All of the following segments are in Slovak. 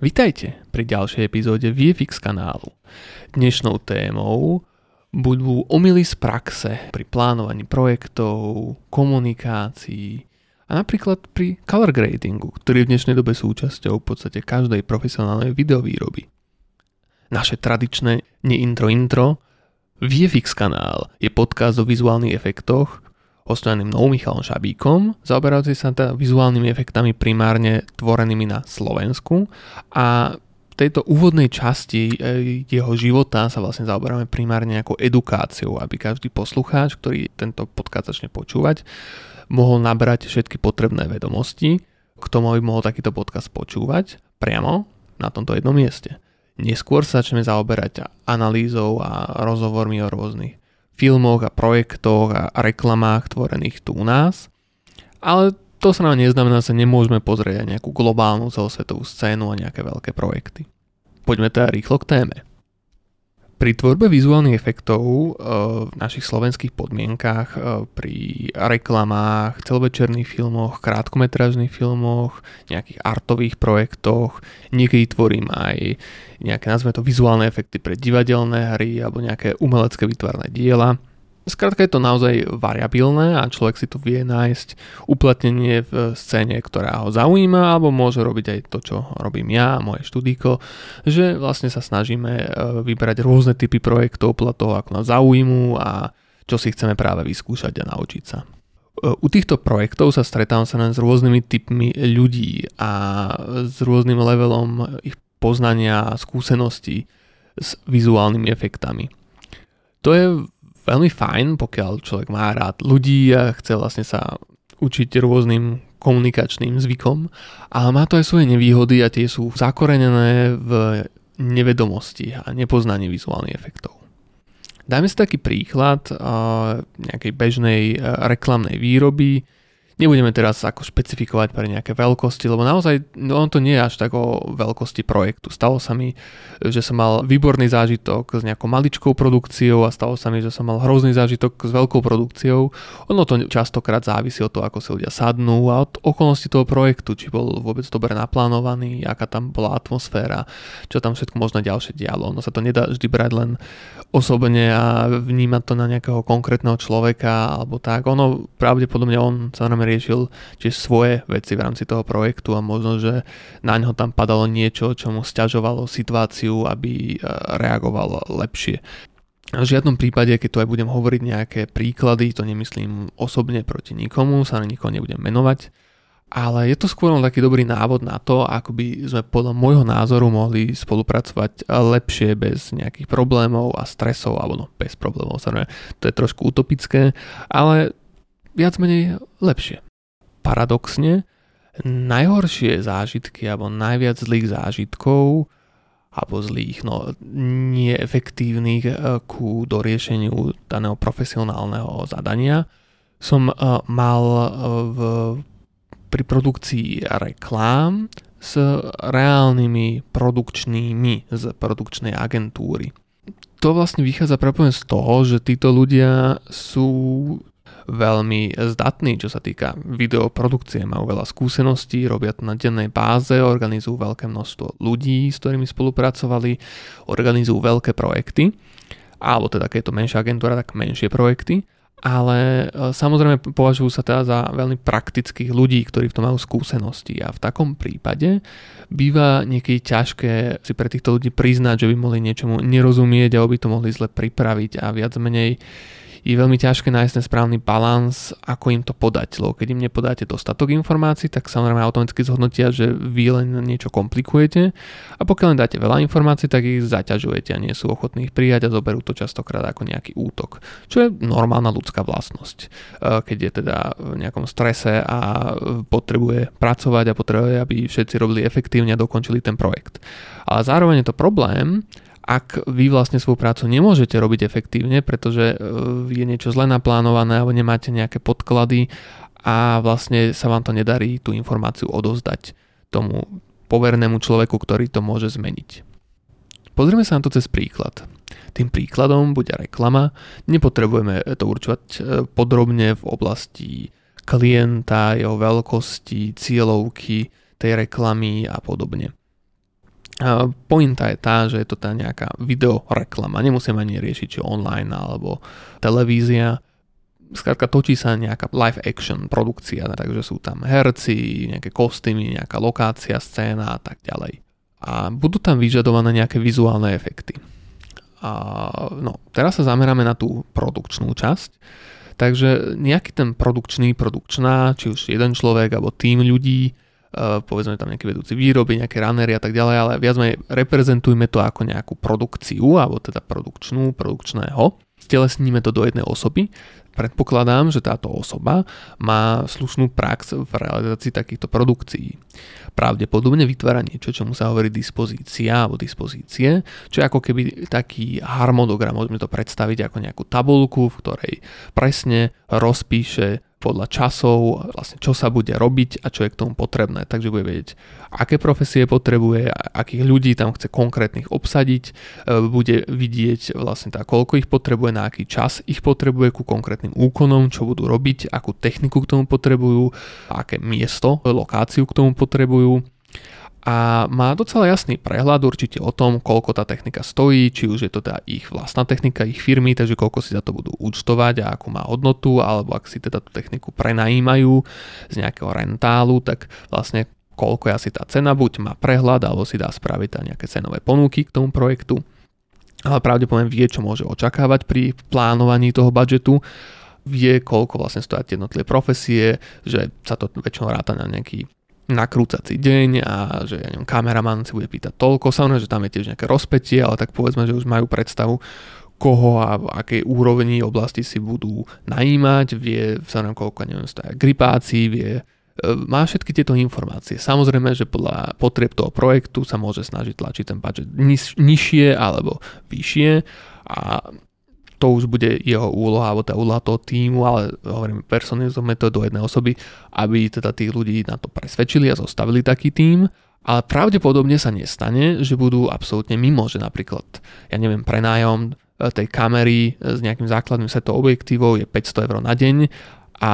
Vitajte pri ďalšej epizóde VFX kanálu. Dnešnou témou budú omily z praxe pri plánovaní projektov, komunikácií a napríklad pri color gradingu, ktorý je v dnešnej dobe súčasťou v podstate každej profesionálnej videovýroby. Naše tradičné nie-intro-intro VFX kanál je podcast o vizuálnych efektoch, hostovaný mnou Michalom Šabíkom, zaoberajúci sa teda vizuálnymi efektami primárne tvorenými na Slovensku a v tejto úvodnej časti e, jeho života sa vlastne zaoberáme primárne nejakou edukáciou, aby každý poslucháč, ktorý tento podcast začne počúvať, mohol nabrať všetky potrebné vedomosti k tomu, aby mohol takýto podcast počúvať priamo na tomto jednom mieste. Neskôr sa začneme zaoberať analýzou a rozhovormi o rôznych filmoch a projektoch a reklamách tvorených tu u nás. Ale to sa nám neznamená, že nemôžeme pozrieť aj nejakú globálnu celosvetovú scénu a nejaké veľké projekty. Poďme teda rýchlo k téme. Pri tvorbe vizuálnych efektov e, v našich slovenských podmienkách, e, pri reklamách, celovečerných filmoch, krátkometrážnych filmoch, nejakých artových projektoch, niekedy tvorím aj nejaké, nazveme to, vizuálne efekty pre divadelné hry alebo nejaké umelecké vytvárne diela – Skrátka je to naozaj variabilné a človek si tu vie nájsť uplatnenie v scéne, ktorá ho zaujíma, alebo môže robiť aj to, čo robím ja, moje študíko, že vlastne sa snažíme e, vybrať rôzne typy projektov podľa toho, ako nás zaujímu a čo si chceme práve vyskúšať a naučiť sa. E, u týchto projektov sa stretávam sa s rôznymi typmi ľudí a s rôznym levelom ich poznania a skúseností s vizuálnymi efektami. To je veľmi fajn, pokiaľ človek má rád ľudí a chce vlastne sa učiť rôznym komunikačným zvykom, ale má to aj svoje nevýhody a tie sú zakorenené v nevedomosti a nepoznaní vizuálnych efektov. Dajme si taký príklad nejakej bežnej reklamnej výroby, Nebudeme teraz ako špecifikovať pre nejaké veľkosti, lebo naozaj no on to nie je až tak o veľkosti projektu. Stalo sa mi, že som mal výborný zážitok s nejakou maličkou produkciou a stalo sa mi, že som mal hrozný zážitok s veľkou produkciou. Ono to častokrát závisí od toho, ako sa ľudia sadnú a od okolnosti toho projektu, či bol vôbec dobre naplánovaný, aká tam bola atmosféra, čo tam všetko možno ďalšie dialo. Ono sa to nedá vždy brať len osobne a vnímať to na nejakého konkrétneho človeka alebo tak. Ono pravdepodobne on sa riešil tiež svoje veci v rámci toho projektu a možno, že na ňo tam padalo niečo, čo mu stiažovalo situáciu, aby e, reagoval lepšie. V žiadnom prípade, keď tu aj budem hovoriť nejaké príklady, to nemyslím osobne proti nikomu, sa na nikoho nebudem menovať, ale je to skôr len taký dobrý návod na to, ako by sme podľa môjho názoru mohli spolupracovať lepšie bez nejakých problémov a stresov, alebo no bez problémov, samozrejme, to je trošku utopické, ale viac menej lepšie. Paradoxne, najhoršie zážitky alebo najviac zlých zážitkov alebo zlých, no neefektívnych eh, ku doriešeniu daného profesionálneho zadania som uh, mal uh, v, pri produkcii reklám s reálnymi produkčnými z produkčnej agentúry. To vlastne vychádza prepojené z toho, že títo ľudia sú veľmi zdatní, čo sa týka videoprodukcie. Majú veľa skúseností, robia to na dennej báze, organizujú veľké množstvo ľudí, s ktorými spolupracovali, organizujú veľké projekty, alebo teda keď menšia agentúra, tak menšie projekty ale e, samozrejme považujú sa teda za veľmi praktických ľudí, ktorí v tom majú skúsenosti a v takom prípade býva niekedy ťažké si pre týchto ľudí priznať, že by mohli niečomu nerozumieť a by to mohli zle pripraviť a viac menej je veľmi ťažké nájsť ten správny balans, ako im to podať. Lebo keď im nepodáte dostatok informácií, tak samozrejme automaticky zhodnotia, že vy len niečo komplikujete a pokiaľ len dáte veľa informácií, tak ich zaťažujete a nie sú ochotní ich prijať a zoberú to častokrát ako nejaký útok. Čo je normálna ľudská vlastnosť. E, keď je teda v nejakom strese a potrebuje pracovať a potrebuje, aby všetci robili efektívne a dokončili ten projekt. Ale zároveň je to problém, ak vy vlastne svoju prácu nemôžete robiť efektívne, pretože e, je niečo zle naplánované alebo nemáte nejaké podklady a vlastne sa vám to nedarí tú informáciu odozdať tomu povernému človeku, ktorý to môže zmeniť. Pozrieme sa na to cez príklad. Tým príkladom bude reklama. Nepotrebujeme to určovať e, podrobne v oblasti klienta, jeho veľkosti, cieľovky tej reklamy a podobne. Pointa je tá, že je to tá nejaká videoreklama. Nemusím ani riešiť, či online alebo televízia. Skrátka točí sa nejaká live action produkcia, takže sú tam herci, nejaké kostýmy, nejaká lokácia, scéna a tak ďalej. A budú tam vyžadované nejaké vizuálne efekty. A, no, teraz sa zameráme na tú produkčnú časť. Takže nejaký ten produkčný, produkčná, či už jeden človek alebo tým ľudí, povedzme tam nejaké vedúci výroby, nejaké runnery a tak ďalej, ale viac menej reprezentujme to ako nejakú produkciu, alebo teda produkčnú, produkčného. Stelesníme to do jednej osoby. Predpokladám, že táto osoba má slušnú prax v realizácii takýchto produkcií. Pravdepodobne vytvára niečo, čomu sa hovorí dispozícia alebo dispozície, čo je ako keby taký harmonogram, môžeme to predstaviť ako nejakú tabulku, v ktorej presne rozpíše podľa časov, vlastne čo sa bude robiť a čo je k tomu potrebné. Takže bude vedieť, aké profesie potrebuje, akých ľudí tam chce konkrétnych obsadiť, e, bude vidieť vlastne tak, koľko ich potrebuje, na aký čas ich potrebuje ku konkrétnym úkonom, čo budú robiť, akú techniku k tomu potrebujú, aké miesto, lokáciu k tomu potrebujú a má docela jasný prehľad určite o tom, koľko tá technika stojí, či už je to teda ich vlastná technika, ich firmy, takže koľko si za to budú účtovať a akú má hodnotu, alebo ak si teda tú techniku prenajímajú z nejakého rentálu, tak vlastne koľko je asi tá cena, buď má prehľad, alebo si dá spraviť nejaké cenové ponuky k tomu projektu, ale pravdepodobne vie, čo môže očakávať pri plánovaní toho budžetu. Vie, koľko vlastne stojí jednotlivé profesie, že sa to väčšinou ráta na nejaký nakrúcací deň a že ja neviem, kameraman si bude pýtať toľko, samozrejme, že tam je tiež nejaké rozpetie, ale tak povedzme, že už majú predstavu, koho a v akej úrovni oblasti si budú najímať, vie sa nám koľko, neviem, stoja gripácií, vie, e, má všetky tieto informácie. Samozrejme, že podľa potrieb toho projektu sa môže snažiť tlačiť ten budget niž, nižšie alebo vyššie a to už bude jeho úloha, alebo tá úloha toho týmu, ale hovorím, personalizujeme to do jednej osoby, aby teda tých ľudí na to presvedčili a zostavili taký tým, ale pravdepodobne sa nestane, že budú absolútne mimo, že napríklad, ja neviem, prenájom tej kamery s nejakým základným setom objektívov je 500 eur na deň a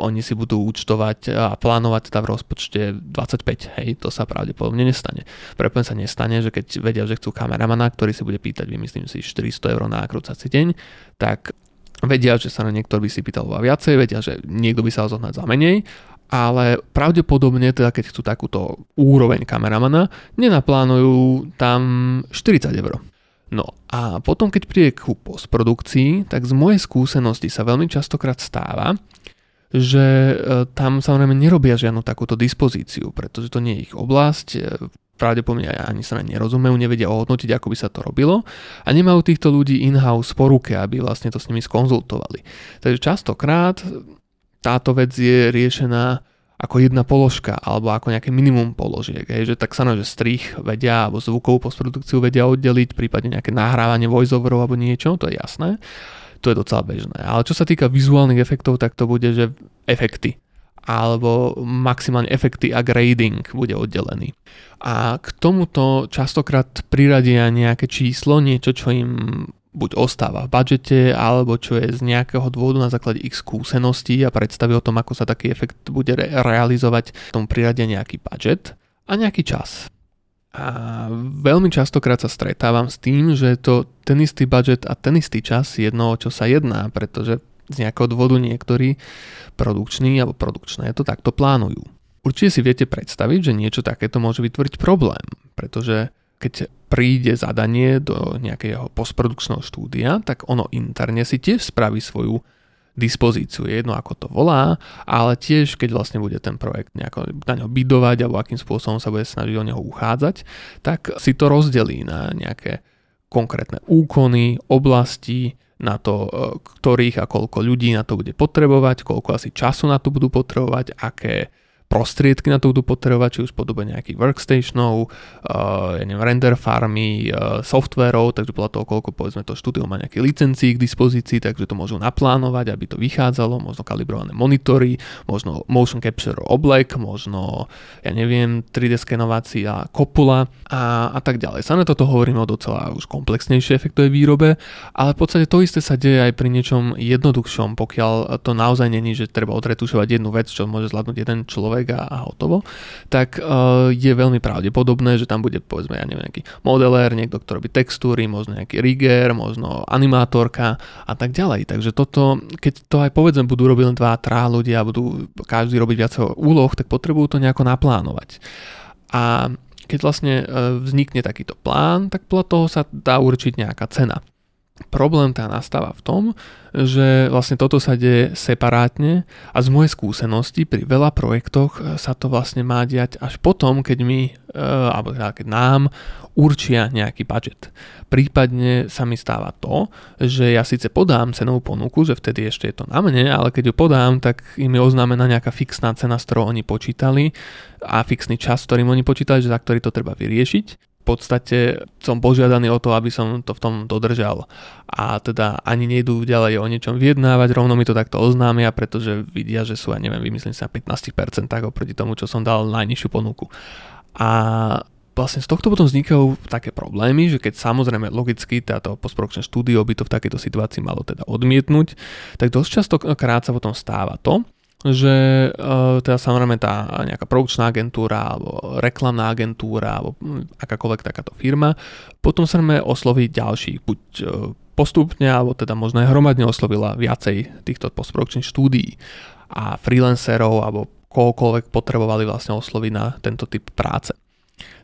oni si budú účtovať a plánovať teda v rozpočte 25, hej, to sa pravdepodobne nestane. Prepoň sa nestane, že keď vedia, že chcú kameramana, ktorý si bude pýtať, vymyslím si, 400 eur na krúcací deň, tak vedia, že sa na niekto by si pýtal oveľa viacej, vedia, že niekto by sa zohnať za menej, ale pravdepodobne teda keď chcú takúto úroveň kameramana, nenaplánujú tam 40 eur. No a potom, keď príde k postprodukcii, tak z mojej skúsenosti sa veľmi častokrát stáva, že e, tam samozrejme nerobia žiadnu takúto dispozíciu, pretože to nie je ich oblasť, e, pravdepodobne ani sa nerozumejú, nevedia ohodnotiť, ako by sa to robilo a nemajú týchto ľudí in-house po ruke, aby vlastne to s nimi skonzultovali. Takže častokrát táto vec je riešená ako jedna položka alebo ako nejaké minimum položiek. Hej, že tak sa že strich vedia alebo zvukovú postprodukciu vedia oddeliť, prípadne nejaké nahrávanie voiceoverov alebo niečo, to je jasné to je docela bežné. Ale čo sa týka vizuálnych efektov, tak to bude, že efekty alebo maximálne efekty a grading bude oddelený. A k tomuto častokrát priradia nejaké číslo, niečo, čo im buď ostáva v budžete, alebo čo je z nejakého dôvodu na základe ich skúseností a predstavy o tom, ako sa taký efekt bude re- realizovať, tomu priradia nejaký budget a nejaký čas. A veľmi častokrát sa stretávam s tým, že to ten istý budget a ten istý čas jedno, o čo sa jedná, pretože z nejakého dôvodu niektorí produkční alebo produkčné to takto plánujú. Určite si viete predstaviť, že niečo takéto môže vytvoriť problém, pretože keď príde zadanie do nejakého postprodukčného štúdia, tak ono interne si tiež spraví svoju dispozíciu, je jedno ako to volá, ale tiež keď vlastne bude ten projekt nejako na ňo bydovať alebo akým spôsobom sa bude snažiť o neho uchádzať, tak si to rozdelí na nejaké konkrétne úkony, oblasti, na to, e, ktorých a koľko ľudí na to bude potrebovať, koľko asi času na to budú potrebovať, aké prostriedky na to budú potrebovať, či už podobe nejakých workstationov, uh, ja neviem, render farmy, uh, softverov, takže podľa toho, koľko povedzme to štúdio má nejaké licencií k dispozícii, takže to môžu naplánovať, aby to vychádzalo, možno kalibrované monitory, možno motion capture oblek, možno, ja neviem, 3D skenovacia kopula a, a tak ďalej. Sa toto hovoríme o docela už komplexnejšej efektovej výrobe, ale v podstate to isté sa deje aj pri niečom jednoduchšom, pokiaľ to naozaj není, že treba odretušovať jednu vec, čo môže zvládnuť jeden človek, človek a, a hotovo, tak uh, je veľmi pravdepodobné, že tam bude povedzme, ja neviem, nejaký modeler, niekto, kto robí textúry, možno nejaký rigger, možno animátorka a tak ďalej. Takže toto, keď to aj povedzme budú robiť len dva, trá ľudia a budú každý robiť viac úloh, tak potrebujú to nejako naplánovať. A keď vlastne e, vznikne takýto plán, tak podľa toho sa dá určiť nejaká cena. Problém tá nastáva v tom, že vlastne toto sa deje separátne a z mojej skúsenosti pri veľa projektoch e, sa to vlastne má diať až potom, keď my, e, alebo teda keď nám určia nejaký budget. Prípadne sa mi stáva to, že ja síce podám cenovú ponuku, že vtedy ešte je to na mne, ale keď ju podám, tak im je oznámená nejaká fixná cena, s ktorou oni počítali a fixný čas, ktorým oni počítali, že za ktorý to treba vyriešiť podstate som požiadaný o to, aby som to v tom dodržal. A teda ani nejdú ďalej o niečom vyjednávať, rovno mi to takto oznámia, pretože vidia, že sú, ja neviem, vymyslím sa 15% tak oproti tomu, čo som dal najnižšiu ponuku. A vlastne z tohto potom vznikajú také problémy, že keď samozrejme logicky táto postprodukčné štúdio by to v takejto situácii malo teda odmietnúť, tak dosť často krát sa potom stáva to, že uh, teda samozrejme tá nejaká produkčná agentúra alebo reklamná agentúra alebo hm, akákoľvek takáto firma potom sa osloví ďalších, buď uh, postupne alebo teda možno aj hromadne oslovila viacej týchto postprodukčných štúdií a freelancerov alebo kohokoľvek potrebovali vlastne osloviť na tento typ práce.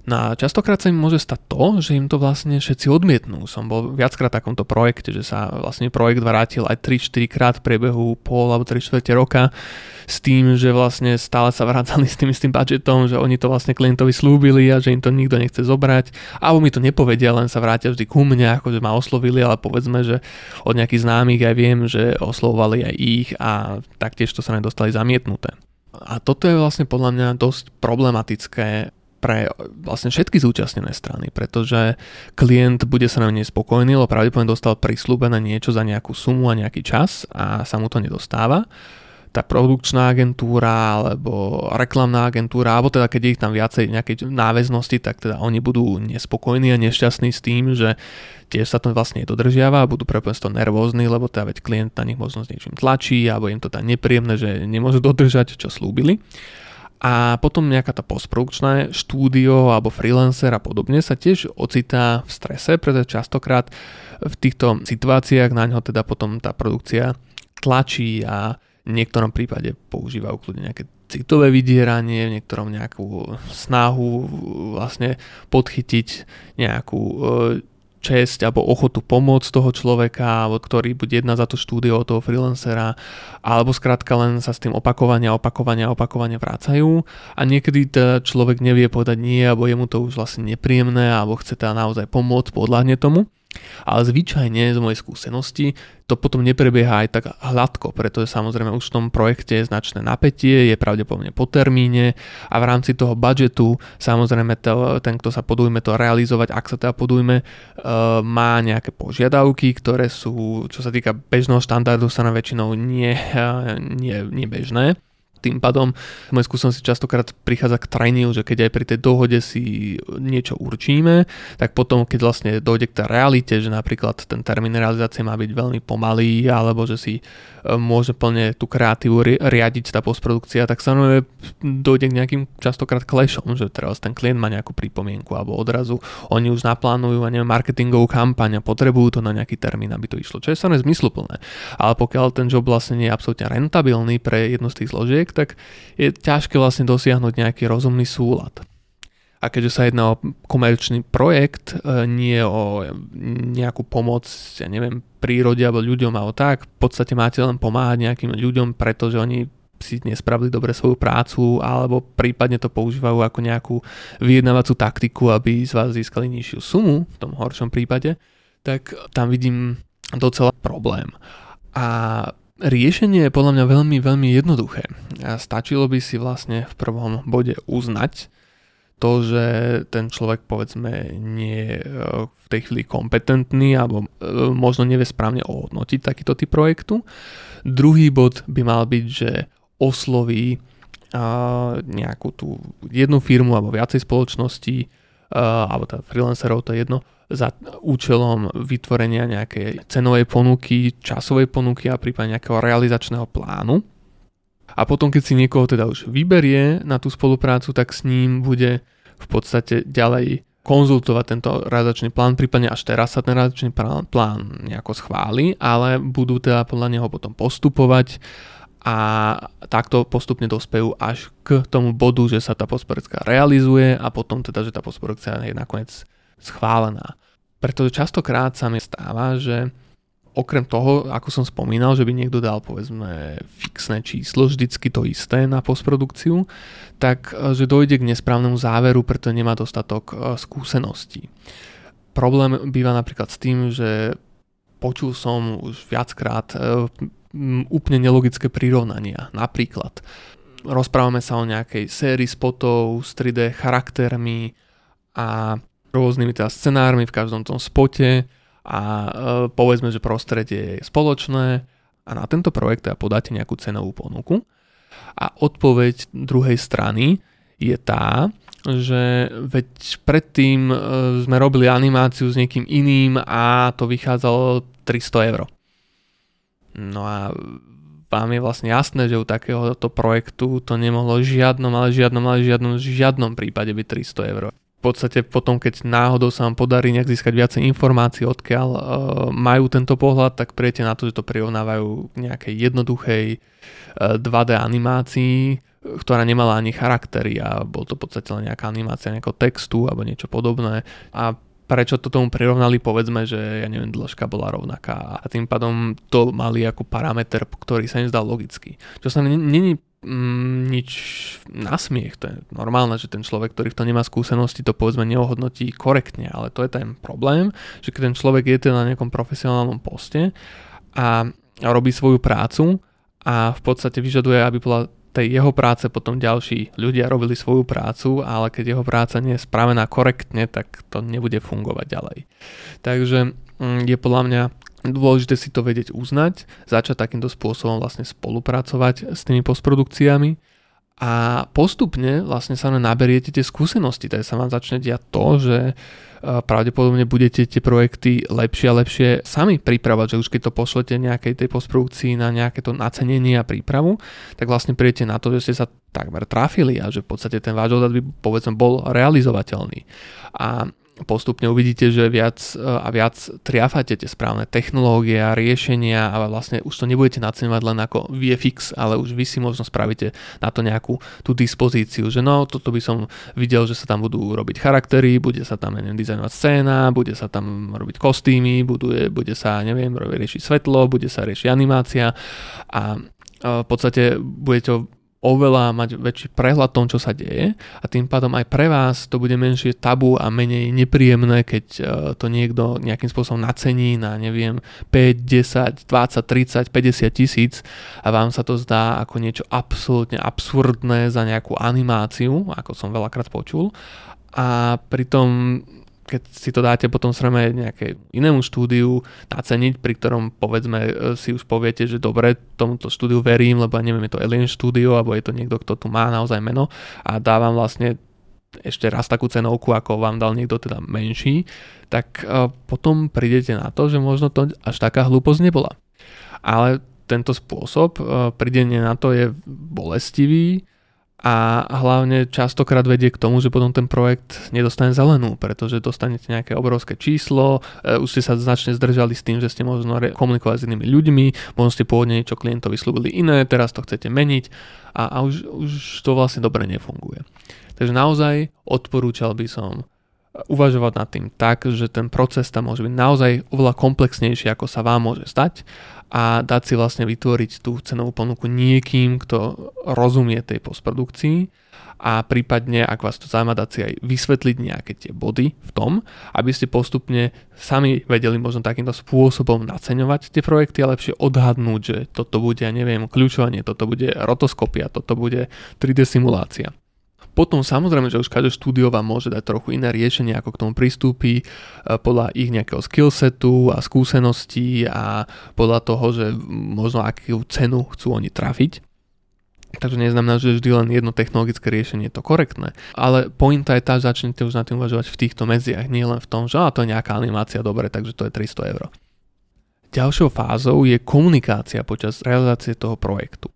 No a častokrát sa im môže stať to, že im to vlastne všetci odmietnú. Som bol viackrát v takomto projekte, že sa vlastne projekt vrátil aj 3-4 krát v priebehu pol alebo 3 čtvrte roka s tým, že vlastne stále sa vrácali s tým, s tým budgetom, že oni to vlastne klientovi slúbili a že im to nikto nechce zobrať. Alebo mi to nepovedia, len sa vrátia vždy ku mne, ako že ma oslovili, ale povedzme, že od nejakých známych aj viem, že oslovovali aj ich a taktiež to sa nedostali zamietnuté. A toto je vlastne podľa mňa dosť problematické pre vlastne všetky zúčastnené strany, pretože klient bude sa na mne spokojný, lebo pravdepodobne dostal prislúbené niečo za nejakú sumu a nejaký čas a sa mu to nedostáva tá produkčná agentúra alebo reklamná agentúra, alebo teda keď ich tam viacej nejakej náväznosti, tak teda oni budú nespokojní a nešťastní s tým, že tiež sa to vlastne nedodržiava a budú prepojne to nervózni, lebo teda veď klient na nich možno s niečím tlačí alebo im to tá nepríjemné, že nemôžu dodržať, čo slúbili. A potom nejaká tá postprodukčná štúdio alebo freelancer a podobne sa tiež ocitá v strese, pretože častokrát v týchto situáciách na ňo teda potom tá produkcia tlačí a v niektorom prípade používajú kľudne nejaké citové vydieranie, v niektorom nejakú snahu vlastne podchytiť nejakú e, česť alebo ochotu pomôcť toho človeka, ktorý bude jedna za to štúdio toho freelancera, alebo skrátka len sa s tým opakovania, opakovania, opakovania vrácajú a niekedy ten človek nevie povedať nie, alebo je mu to už vlastne nepríjemné, alebo chce teda naozaj pomôcť, podľahne tomu. Ale zvyčajne z mojej skúsenosti to potom neprebieha aj tak hladko, pretože samozrejme už v tom projekte je značné napätie, je pravdepodobne po termíne a v rámci toho budžetu samozrejme ten, kto sa podujme to realizovať, ak sa teda podujme, uh, má nejaké požiadavky, ktoré sú, čo sa týka bežného štandardu, sa na väčšinou nie, uh, nie, nie bežné tým pádom v skúsenosti častokrát prichádza k treniu, že keď aj pri tej dohode si niečo určíme, tak potom keď vlastne dojde k tej realite, že napríklad ten termín realizácie má byť veľmi pomalý, alebo že si môže plne tú kreatívu riadiť tá postprodukcia, tak sa dojde k nejakým častokrát klešom, že teraz ten klient má nejakú pripomienku, alebo odrazu oni už naplánujú a neviem, marketingovú kampaň a potrebujú to na nejaký termín, aby to išlo, čo je sa zmysluplné. Ale pokiaľ ten job vlastne nie je absolútne rentabilný pre jednu z tých zložiek, tak je ťažké vlastne dosiahnuť nejaký rozumný súlad. A keďže sa jedná o komerčný projekt, e, nie o nejakú pomoc, ja neviem, prírode alebo ľuďom alebo tak, v podstate máte len pomáhať nejakým ľuďom, pretože oni si nespravili dobre svoju prácu alebo prípadne to používajú ako nejakú vyjednávacú taktiku, aby z vás získali nižšiu sumu, v tom horšom prípade, tak tam vidím docela problém. A Riešenie je podľa mňa veľmi, veľmi jednoduché. Stačilo by si vlastne v prvom bode uznať to, že ten človek povedzme nie je e, v tej chvíli kompetentný alebo e, možno nevie správne ohodnotiť takýto typ projektu. Druhý bod by mal byť, že osloví nejakú tú jednu firmu alebo viacej spoločností alebo teda freelancerov, to je jedno, za účelom vytvorenia nejakej cenovej ponuky, časovej ponuky a prípadne nejakého realizačného plánu. A potom, keď si niekoho teda už vyberie na tú spoluprácu, tak s ním bude v podstate ďalej konzultovať tento realizačný plán, prípadne až teraz sa ten realizačný plán, plán nejako schváli, ale budú teda podľa neho potom postupovať a takto postupne dospejú až k tomu bodu, že sa tá postprodukcia realizuje a potom teda, že tá postprodukcia je nakoniec schválená. Pretože častokrát sa mi stáva, že okrem toho, ako som spomínal, že by niekto dal povedzme fixné číslo, vždycky to isté na postprodukciu, tak e, že dojde k nesprávnemu záveru, pretože nemá dostatok e, skúseností. Problém býva napríklad s tým, že počul som už viackrát e, úplne nelogické prirovnania. Napríklad rozprávame sa o nejakej sérii spotov s 3D charaktermi a rôznymi teda scenármi v každom tom spote a e, povedzme, že prostredie je spoločné a na tento projekt teda podáte nejakú cenovú ponuku a odpoveď druhej strany je tá, že veď predtým e, sme robili animáciu s niekým iným a to vychádzalo 300 eur. No a vám je vlastne jasné, že u takéhoto projektu to nemohlo žiadnom, ale žiadnom, ale žiadnom, žiadnom prípade byť 300 eur podstate potom, keď náhodou sa vám podarí nejak získať viacej informácií, odkiaľ uh, majú tento pohľad, tak prijete na to, že to prirovnávajú k nejakej jednoduchej uh, 2D animácii, ktorá nemala ani charaktery a bol to v podstate len nejaká animácia nejakého textu alebo niečo podobné. A prečo to tomu prirovnali, povedzme, že ja neviem, dĺžka bola rovnaká a tým pádom to mali ako parameter, ktorý sa im logický. Čo sa není mm, nič na smiech, to je normálne, že ten človek, ktorý v tom nemá skúsenosti, to povedzme neohodnotí korektne, ale to je ten problém, že keď ten človek je teda na nejakom profesionálnom poste a robí svoju prácu a v podstate vyžaduje, aby bola tej jeho práce potom ďalší ľudia robili svoju prácu, ale keď jeho práca nie je spravená korektne, tak to nebude fungovať ďalej. Takže mm, je podľa mňa dôležité si to vedieť uznať, začať takýmto spôsobom vlastne spolupracovať s tými postprodukciami a postupne vlastne sa naberiete tie skúsenosti, takže sa vám začne diať to, že pravdepodobne budete tie projekty lepšie a lepšie sami pripravať, že už keď to pošlete nejakej tej postprodukcii na nejaké to nacenenie a prípravu, tak vlastne príjete na to, že ste sa takmer trafili a že v podstate ten váš odhad by povedzme bol realizovateľný. A postupne uvidíte, že viac e, a viac triafate tie správne technológie a riešenia a vlastne už to nebudete naceňovať len ako VFX, ale už vy si možno spravíte na to nejakú tú dispozíciu, že no, toto by som videl, že sa tam budú robiť charaktery, bude sa tam, neviem, dizajnovať scéna, bude sa tam robiť kostýmy, bude, bude sa, neviem, riešiť svetlo, bude sa riešiť animácia a e, v podstate budete oveľa mať väčší prehľad tom, čo sa deje. A tým pádom aj pre vás to bude menšie tabu a menej nepríjemné, keď e, to niekto nejakým spôsobom nacení na neviem 5, 10, 20, 30, 50 tisíc a vám sa to zdá ako niečo absolútne absurdné za nejakú animáciu, ako som veľakrát počul. A pritom keď si to dáte potom sreme nejaké inému štúdiu naceniť, pri ktorom povedzme e, si už poviete, že dobre, tomuto štúdiu verím, lebo neviem, je to Alien štúdio, alebo je to niekto, kto tu má naozaj meno a dávam vlastne ešte raz takú cenovku, ako vám dal niekto teda menší, tak e, potom prídete na to, že možno to až taká hlúposť nebola. Ale tento spôsob, e, prídenie na to je bolestivý, a hlavne častokrát vedie k tomu, že potom ten projekt nedostane zelenú, pretože dostanete nejaké obrovské číslo, e, už ste sa značne zdržali s tým, že ste možno komunikovali s inými ľuďmi, možno ste pôvodne niečo klientovi slúbili iné, teraz to chcete meniť a, a už, už to vlastne dobre nefunguje. Takže naozaj odporúčal by som uvažovať nad tým tak, že ten proces tam môže byť naozaj oveľa komplexnejší, ako sa vám môže stať a dať si vlastne vytvoriť tú cenovú ponuku niekým, kto rozumie tej postprodukcii a prípadne, ak vás to zaujíma, dať si aj vysvetliť nejaké tie body v tom, aby ste postupne sami vedeli možno takýmto spôsobom naceňovať tie projekty a lepšie odhadnúť, že toto bude, ja neviem, kľúčovanie, toto bude rotoskopia, toto bude 3D simulácia. Potom samozrejme, že už každé štúdio vám môže dať trochu iné riešenie, ako k tomu pristúpi, e, podľa ich nejakého skillsetu a skúseností a podľa toho, že možno akú cenu chcú oni trafiť. Takže neznamená, že vždy len jedno technologické riešenie je to korektné. Ale pointa je tá, že začnete už na tým uvažovať v týchto medziach, nie len v tom, že a to je nejaká animácia, dobre, takže to je 300 eur. Ďalšou fázou je komunikácia počas realizácie toho projektu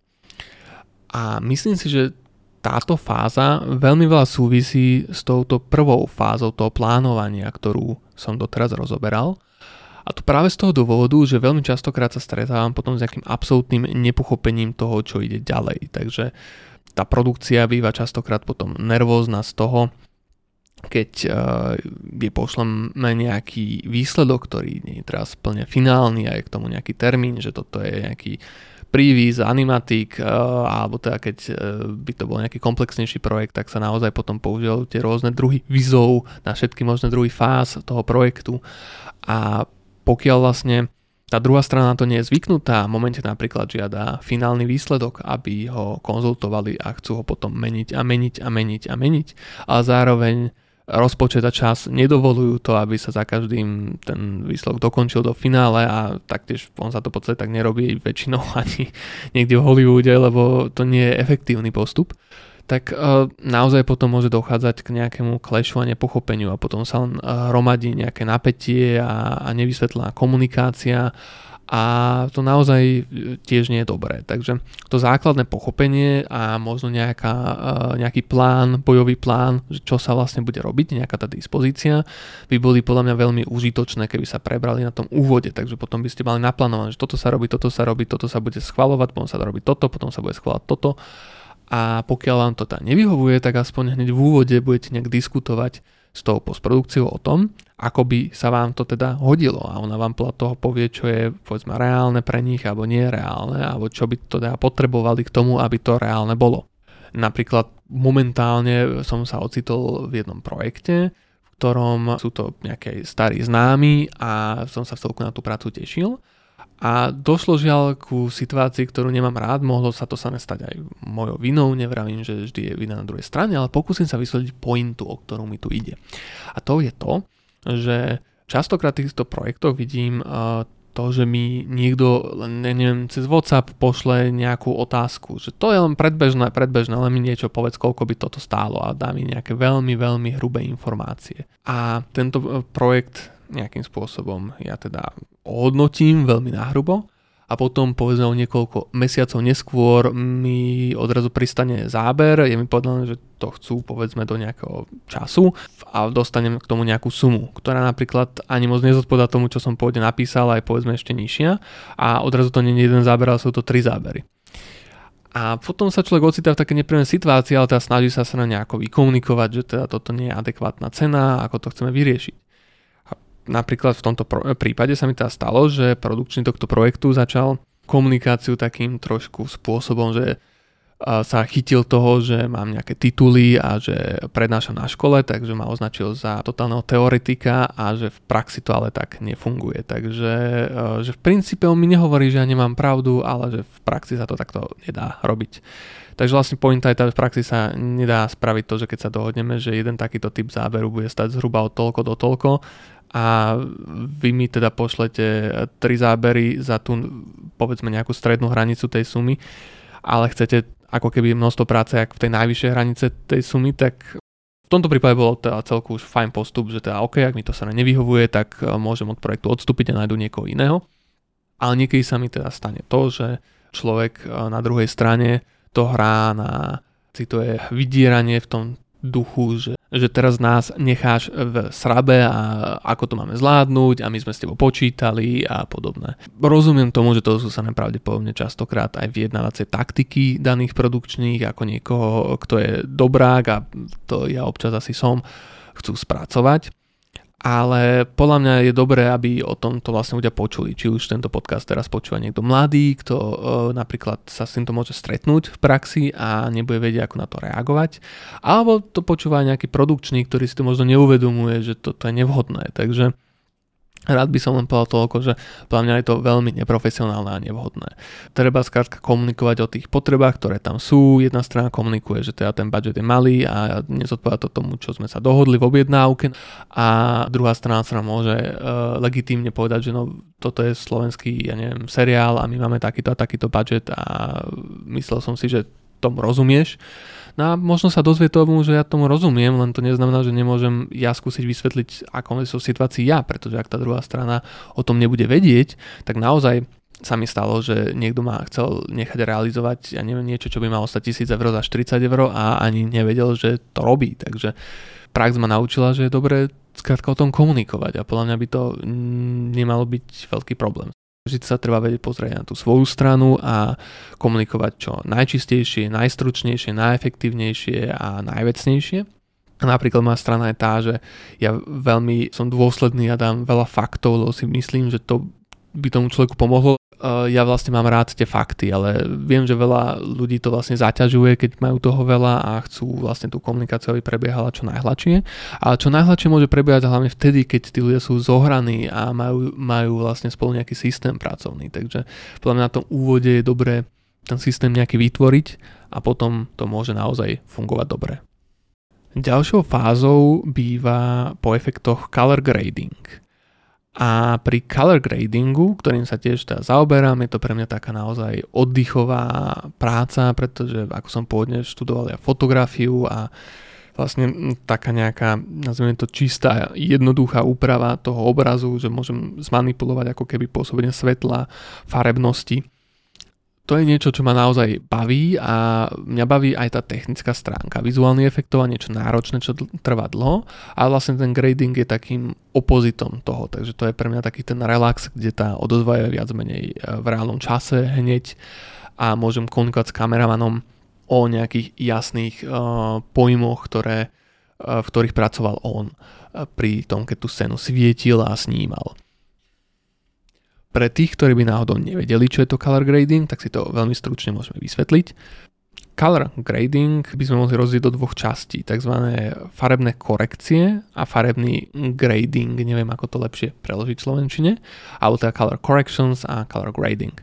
A myslím si, že táto fáza veľmi veľa súvisí s touto prvou fázou toho plánovania, ktorú som doteraz rozoberal. A to práve z toho dôvodu, že veľmi častokrát sa stretávam potom s nejakým absolútnym nepochopením toho, čo ide ďalej. Takže tá produkcia býva častokrát potom nervózna z toho, keď uh, je pošleme nejaký výsledok, ktorý nie je teraz plne finálny a je k tomu nejaký termín, že toto je nejaký prívis, animatik, uh, alebo teda keď uh, by to bol nejaký komplexnejší projekt, tak sa naozaj potom používajú tie rôzne druhy vizov na všetky možné druhy fáz toho projektu. A pokiaľ vlastne tá druhá strana to nie je zvyknutá, v momente napríklad žiada finálny výsledok, aby ho konzultovali a chcú ho potom meniť a meniť a meniť a meniť, ale zároveň rozpočet a čas nedovolujú to, aby sa za každým ten výsledok dokončil do finále a taktiež on sa to v podstate tak nerobí väčšinou ani niekde v Hollywoode, lebo to nie je efektívny postup. Tak uh, naozaj potom môže dochádzať k nejakému klešu a nepochopeniu a potom sa len uh, hromadí nejaké napätie a, a nevysvetlená komunikácia a to naozaj e, tiež nie je dobré. Takže to základné pochopenie a možno nejaká, uh, nejaký plán, bojový plán, čo sa vlastne bude robiť, nejaká tá dispozícia, by boli podľa mňa veľmi užitočné, keby sa prebrali na tom úvode, takže potom by ste mali naplánované, že toto sa robí, toto sa robí, toto sa bude schvalovať, potom sa robí toto, potom sa bude schvalovať toto a pokiaľ vám to tá nevyhovuje, tak aspoň hneď v úvode budete nejak diskutovať s tou postprodukciou o tom, ako by sa vám to teda hodilo a ona vám podľa toho povie, čo je povedzme reálne pre nich alebo nie reálne, alebo čo by to teda potrebovali k tomu, aby to reálne bolo. Napríklad momentálne som sa ocitol v jednom projekte, v ktorom sú to nejaké starí známi a som sa v celku na tú prácu tešil a došlo žiaľ ku situácii, ktorú nemám rád, mohlo sa to sa stať aj mojou vinou, nevravím, že vždy je vina na druhej strane, ale pokúsim sa vysvetliť pointu, o ktorú mi tu ide. A to je to, že častokrát v týchto projektoch vidím to, že mi niekto, neviem, cez WhatsApp pošle nejakú otázku, že to je len predbežné, predbežné, len mi niečo povedz, koľko by toto stálo a dá mi nejaké veľmi, veľmi hrubé informácie. A tento e, projekt nejakým spôsobom ja teda ohodnotím veľmi nahrubo a potom povedzme o niekoľko mesiacov neskôr mi odrazu pristane záber, je mi povedané, že to chcú povedzme do nejakého času a dostanem k tomu nejakú sumu, ktorá napríklad ani moc nezodpovedá tomu, čo som pôvodne napísal, aj povedzme ešte nižšia a odrazu to nie je jeden záber, ale sú to tri zábery. A potom sa človek ocitá v také nepríjemnej situácii, ale teda snaží sa sa na nejako vykomunikovať, že teda toto nie je adekvátna cena, ako to chceme vyriešiť napríklad v tomto prípade sa mi teda stalo, že produkčný tohto projektu začal komunikáciu takým trošku spôsobom, že sa chytil toho, že mám nejaké tituly a že prednášam na škole, takže ma označil za totálneho teoretika a že v praxi to ale tak nefunguje. Takže že v princípe on mi nehovorí, že ja nemám pravdu, ale že v praxi sa to takto nedá robiť. Takže vlastne pointa je tá, v praxi sa nedá spraviť to, že keď sa dohodneme, že jeden takýto typ záberu bude stať zhruba od toľko do toľko a vy mi teda pošlete tri zábery za tú povedzme nejakú strednú hranicu tej sumy, ale chcete ako keby množstvo práce jak v tej najvyššej hranice tej sumy, tak v tomto prípade bolo teda celku už fajn postup, že teda OK, ak mi to sa nevyhovuje, tak e, môžem od projektu odstúpiť a nájdu niekoho iného. Ale niekedy sa mi teda stane to, že človek e, na druhej strane to hrá na cituje vydieranie v tom duchu, že, že teraz nás necháš v srabe a ako to máme zvládnuť a my sme s tebou počítali a podobné. Rozumiem tomu, že to sú sa pravdepodobne častokrát aj vyjednávacie taktiky daných produkčných, ako niekoho, kto je dobrák a to ja občas asi som, chcú spracovať ale podľa mňa je dobré, aby o tomto vlastne ľudia počuli. Či už tento podcast teraz počúva niekto mladý, kto uh, napríklad sa s týmto môže stretnúť v praxi a nebude vedieť, ako na to reagovať. Alebo to počúva nejaký produkčný, ktorý si to možno neuvedomuje, že toto je nevhodné. Takže Rád by som len povedal toľko, že podľa mňa je to veľmi neprofesionálne a nevhodné. Treba skrátka komunikovať o tých potrebách, ktoré tam sú. Jedna strana komunikuje, že teda ten budget je malý a nezodpovedá to tomu, čo sme sa dohodli v objednávke. A druhá strana sa môže uh, legitímne povedať, že no, toto je slovenský, ja neviem, seriál a my máme takýto a takýto budget a myslel som si, že tomu rozumieš No a možno sa dozvie tomu, že ja tomu rozumiem, len to neznamená, že nemôžem ja skúsiť vysvetliť, ako sú situácii ja, pretože ak tá druhá strana o tom nebude vedieť, tak naozaj sa mi stalo, že niekto ma chcel nechať realizovať, ja neviem, niečo, čo by malo stať 1000 eur za 40 eur a ani nevedel, že to robí. Takže prax ma naučila, že je dobré skrátka o tom komunikovať a podľa mňa by to nemalo byť veľký problém. Vždy sa treba vedieť pozrieť na tú svoju stranu a komunikovať čo najčistejšie, najstručnejšie, najefektívnejšie a najvecnejšie. Napríklad moja strana je tá, že ja veľmi som dôsledný a dám veľa faktov, lebo si myslím, že to by tomu človeku pomohlo. Ja vlastne mám rád tie fakty, ale viem, že veľa ľudí to vlastne zaťažuje, keď majú toho veľa a chcú vlastne tú komunikáciu, aby prebiehala čo najhladšie. Ale čo najhladšie môže prebiehať hlavne vtedy, keď tí ľudia sú zohraní a majú, majú vlastne spolu nejaký systém pracovný. Takže podľa mňa na tom úvode je dobré ten systém nejaký vytvoriť a potom to môže naozaj fungovať dobre. Ďalšou fázou býva po efektoch color grading. A pri color gradingu, ktorým sa tiež teda zaoberám, je to pre mňa taká naozaj oddychová práca, pretože ako som pôvodne študoval ja fotografiu a vlastne taká nejaká, nazvime to čistá, jednoduchá úprava toho obrazu, že môžem zmanipulovať ako keby pôsobenie svetla, farebnosti to je niečo, čo ma naozaj baví a mňa baví aj tá technická stránka. Vizuálny efektov a niečo náročné, čo trvá dlho a vlastne ten grading je takým opozitom toho, takže to je pre mňa taký ten relax, kde tá odozva je viac menej e, v reálnom čase hneď a môžem komunikovať s kameramanom o nejakých jasných uh, pojmoch, ktoré, uh, v ktorých pracoval on pri tom, keď tú scénu svietil a snímal. Pre tých, ktorí by náhodou nevedeli, čo je to color grading, tak si to veľmi stručne môžeme vysvetliť. Color grading by sme mohli rozdieť do dvoch častí, tzv. farebné korekcie a farebný grading, neviem ako to lepšie preložiť v slovenčine, alebo teda color corrections a color grading.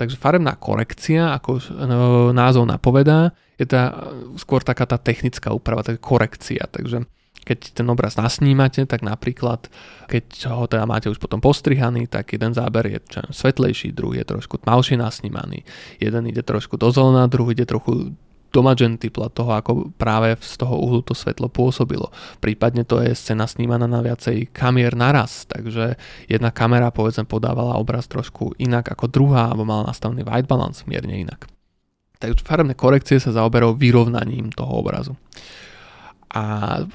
Takže farebná korekcia, ako no, názov napovedá, je tá skôr taká tá technická úprava, taká korekcia. Takže keď ten obraz nasnímate, tak napríklad, keď ho teda máte už potom postrihaný, tak jeden záber je čo, svetlejší, druhý je trošku tmavšie nasnímaný. Jeden ide trošku do zelená, druhý ide trochu do magenty toho, ako práve z toho uhlu to svetlo pôsobilo. Prípadne to je scéna snímaná na viacej kamier naraz, takže jedna kamera povedzme podávala obraz trošku inak ako druhá, alebo mala nastavený white balance mierne inak. Takže farebné korekcie sa zaoberajú vyrovnaním toho obrazu a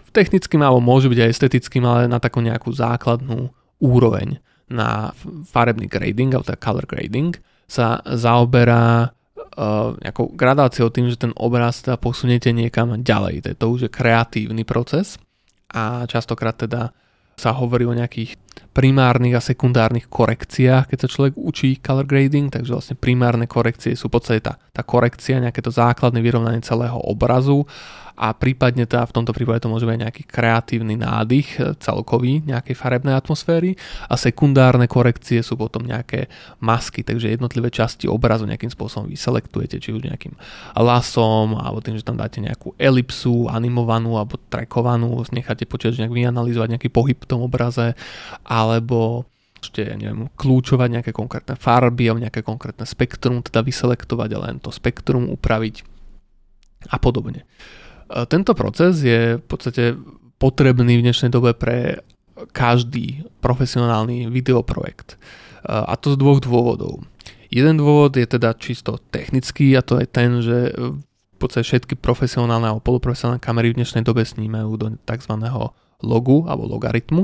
technickým alebo môže byť aj estetickým, ale na takú nejakú základnú úroveň. Na farebný grading, alebo teda color grading, sa zaoberá uh, nejakou gradáciou tým, že ten obraz teda posuniete niekam ďalej. To už je kreatívny proces. A častokrát teda sa hovorí o nejakých primárnych a sekundárnych korekciách, keď sa človek učí color grading, takže vlastne primárne korekcie sú v podstate tá, tá korekcia, nejaké to základné vyrovnanie celého obrazu a prípadne teda v tomto prípade to môže byť nejaký kreatívny nádych e, celkový nejakej farebnej atmosféry a sekundárne korekcie sú potom nejaké masky, takže jednotlivé časti obrazu nejakým spôsobom vyselektujete, či už nejakým lasom alebo tým, že tam dáte nejakú elipsu animovanú alebo trackovanú, necháte počítať, nejak vyanalizovať nejaký pohyb v tom obraze alebo ešte, neviem, kľúčovať nejaké konkrétne farby alebo nejaké konkrétne spektrum, teda vyselektovať a len to spektrum upraviť a podobne. Tento proces je v podstate potrebný v dnešnej dobe pre každý profesionálny videoprojekt. A to z dvoch dôvodov. Jeden dôvod je teda čisto technický a to je ten, že v podstate všetky profesionálne alebo poloprofesionálne kamery v dnešnej dobe snímajú do tzv. logu alebo logaritmu,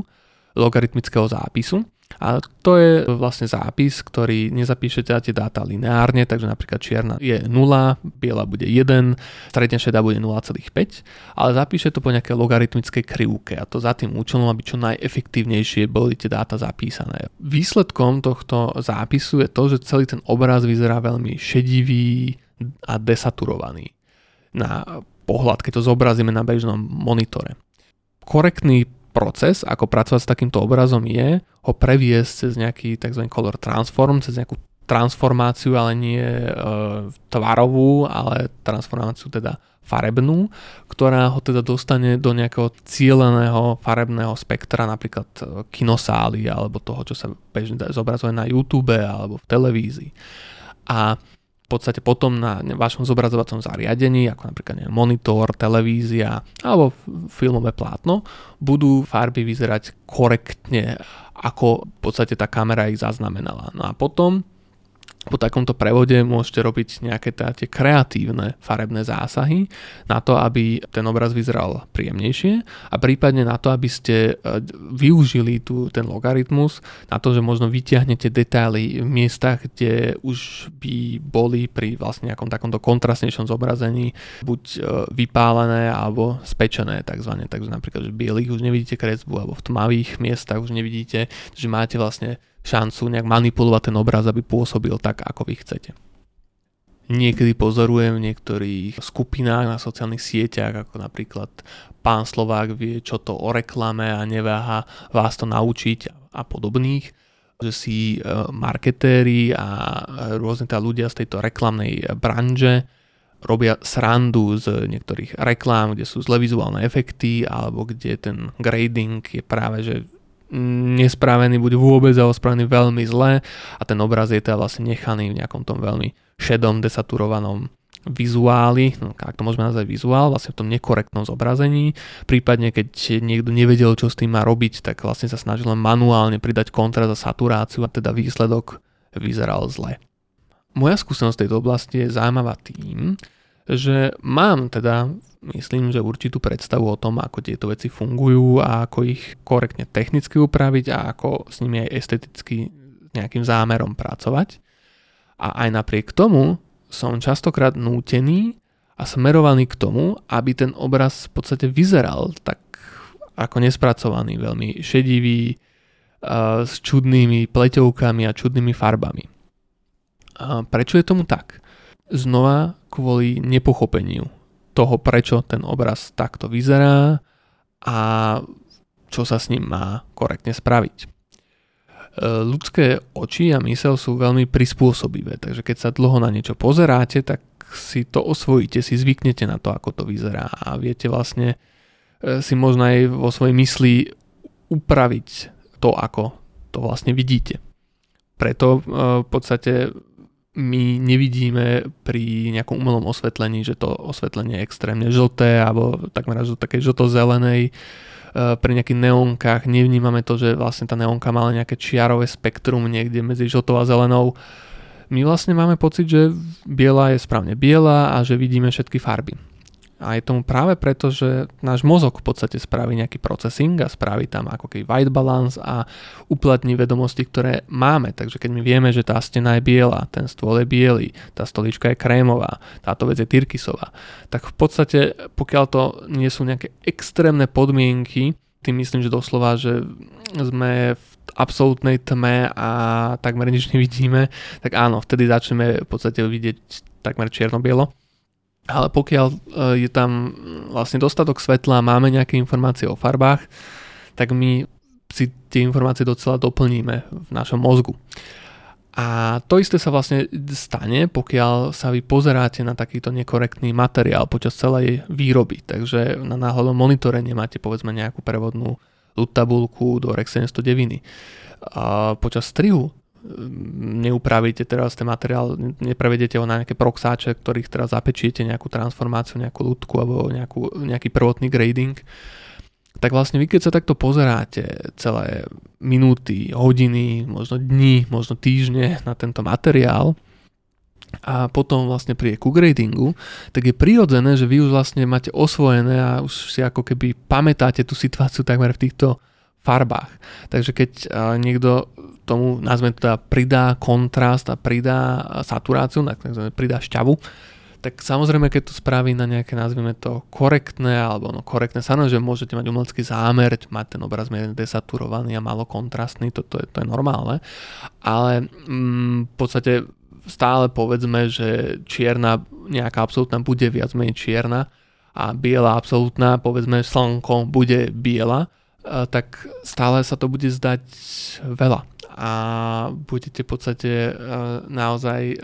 logaritmického zápisu. A to je vlastne zápis, ktorý nezapíšete tie dáta lineárne, takže napríklad čierna je 0, biela bude 1, stredne šedá bude 0,5, ale zapíše to po nejakej logaritmickej krivke a to za tým účelom, aby čo najefektívnejšie boli tie dáta zapísané. Výsledkom tohto zápisu je to, že celý ten obraz vyzerá veľmi šedivý a desaturovaný na pohľad, keď to zobrazíme na bežnom monitore. Korektný proces, ako pracovať s takýmto obrazom je ho previesť cez nejaký tzv. color transform, cez nejakú transformáciu, ale nie e, tvarovú, ale transformáciu teda farebnú, ktorá ho teda dostane do nejakého cieľeného farebného spektra, napríklad e, kinosály alebo toho, čo sa bežne zobrazuje na YouTube alebo v televízii. A podstate potom na vašom zobrazovacom zariadení, ako napríklad neviem, monitor, televízia alebo filmové plátno, budú farby vyzerať korektne, ako v podstate tá kamera ich zaznamenala. No a potom po takomto prevode môžete robiť nejaké tie kreatívne farebné zásahy na to, aby ten obraz vyzeral príjemnejšie a prípadne na to, aby ste e, využili tu ten logaritmus na to, že možno vyťahnete detaily v miestach, kde už by boli pri vlastne nejakom takomto kontrastnejšom zobrazení buď e, vypálené alebo spečené takzvané. Takže napríklad, že v bielých už nevidíte kresbu alebo v tmavých miestach už nevidíte, že máte vlastne šancu nejak manipulovať ten obraz, aby pôsobil tak, ako vy chcete. Niekedy pozorujem v niektorých skupinách na sociálnych sieťach, ako napríklad pán Slovák vie, čo to o reklame a neváha vás to naučiť a podobných, že si e, marketéri a rôzne tá ľudia z tejto reklamnej branže robia srandu z niektorých reklám, kde sú zle vizuálne efekty alebo kde ten grading je práve že nespravený buď vôbec alebo spravený veľmi zle a ten obraz je teda vlastne nechaný v nejakom tom veľmi šedom, desaturovanom vizuáli, no, ak to môžeme nazvať vizuál, vlastne v tom nekorektnom zobrazení. Prípadne, keď niekto nevedel, čo s tým má robiť, tak vlastne sa snažil len manuálne pridať kontrast a saturáciu a teda výsledok vyzeral zle. Moja skúsenosť v tejto oblasti je zaujímavá tým, že mám teda myslím, že určitú predstavu o tom, ako tieto veci fungujú a ako ich korektne technicky upraviť a ako s nimi aj esteticky nejakým zámerom pracovať. A aj napriek tomu som častokrát nútený a smerovaný k tomu, aby ten obraz v podstate vyzeral tak ako nespracovaný, veľmi šedivý, s čudnými pleťovkami a čudnými farbami. A prečo je tomu tak? Znova kvôli nepochopeniu toho, prečo ten obraz takto vyzerá a čo sa s ním má korektne spraviť. E, ľudské oči a mysel sú veľmi prispôsobivé, takže keď sa dlho na niečo pozeráte, tak si to osvojíte, si zvyknete na to, ako to vyzerá a viete vlastne e, si možno aj vo svojej mysli upraviť to, ako to vlastne vidíte. Preto e, v podstate my nevidíme pri nejakom umelom osvetlení, že to osvetlenie je extrémne žlté alebo takmer až do takej žlto-zelenej. E, pri nejakých neónkach nevnímame to, že vlastne tá neónka má nejaké čiarové spektrum niekde medzi žltou a zelenou. My vlastne máme pocit, že biela je správne biela a že vidíme všetky farby. A je tomu práve preto, že náš mozog v podstate spraví nejaký procesing a spraví tam ako keby white balance a uplatní vedomosti, ktoré máme. Takže keď my vieme, že tá stena je biela, ten stôl je biely, tá stolička je krémová, táto vec je tyrkysová, tak v podstate pokiaľ to nie sú nejaké extrémne podmienky, tým myslím, že doslova, že sme v absolútnej tme a takmer nič nevidíme, tak áno, vtedy začneme v podstate vidieť takmer čierno-bielo ale pokiaľ e, je tam vlastne dostatok svetla máme nejaké informácie o farbách, tak my si tie informácie docela doplníme v našom mozgu. A to isté sa vlastne stane, pokiaľ sa vy pozeráte na takýto nekorektný materiál počas celej výroby. Takže na náhľadom monitore nemáte povedzme nejakú prevodnú tabulku do Rex 709. A počas strihu neupravíte teraz ten materiál, neprevedete ho na nejaké proxáče, ktorých teraz zapečiete nejakú transformáciu, nejakú ľudku alebo nejakú, nejaký prvotný grading, tak vlastne vy keď sa takto pozeráte celé minúty, hodiny, možno dní, možno týždne na tento materiál a potom vlastne príde ku gradingu, tak je prirodzené, že vy už vlastne máte osvojené a už si ako keby pamätáte tú situáciu takmer v týchto farbách. Takže keď niekto tomu, nazveme to teda, pridá kontrast a pridá saturáciu, pridá šťavu, tak samozrejme, keď to spraví na nejaké, nazvime to, korektné, alebo no korektné, samozrejme, že môžete mať umelecký zámer, mať ten obraz desaturovaný a malo kontrastný, to, to, je, to je normálne, ale mm, v podstate stále povedzme, že čierna, nejaká absolútna bude viac menej čierna a biela absolútna, povedzme slnko bude biela, tak stále sa to bude zdať veľa a budete v podstate e, naozaj e,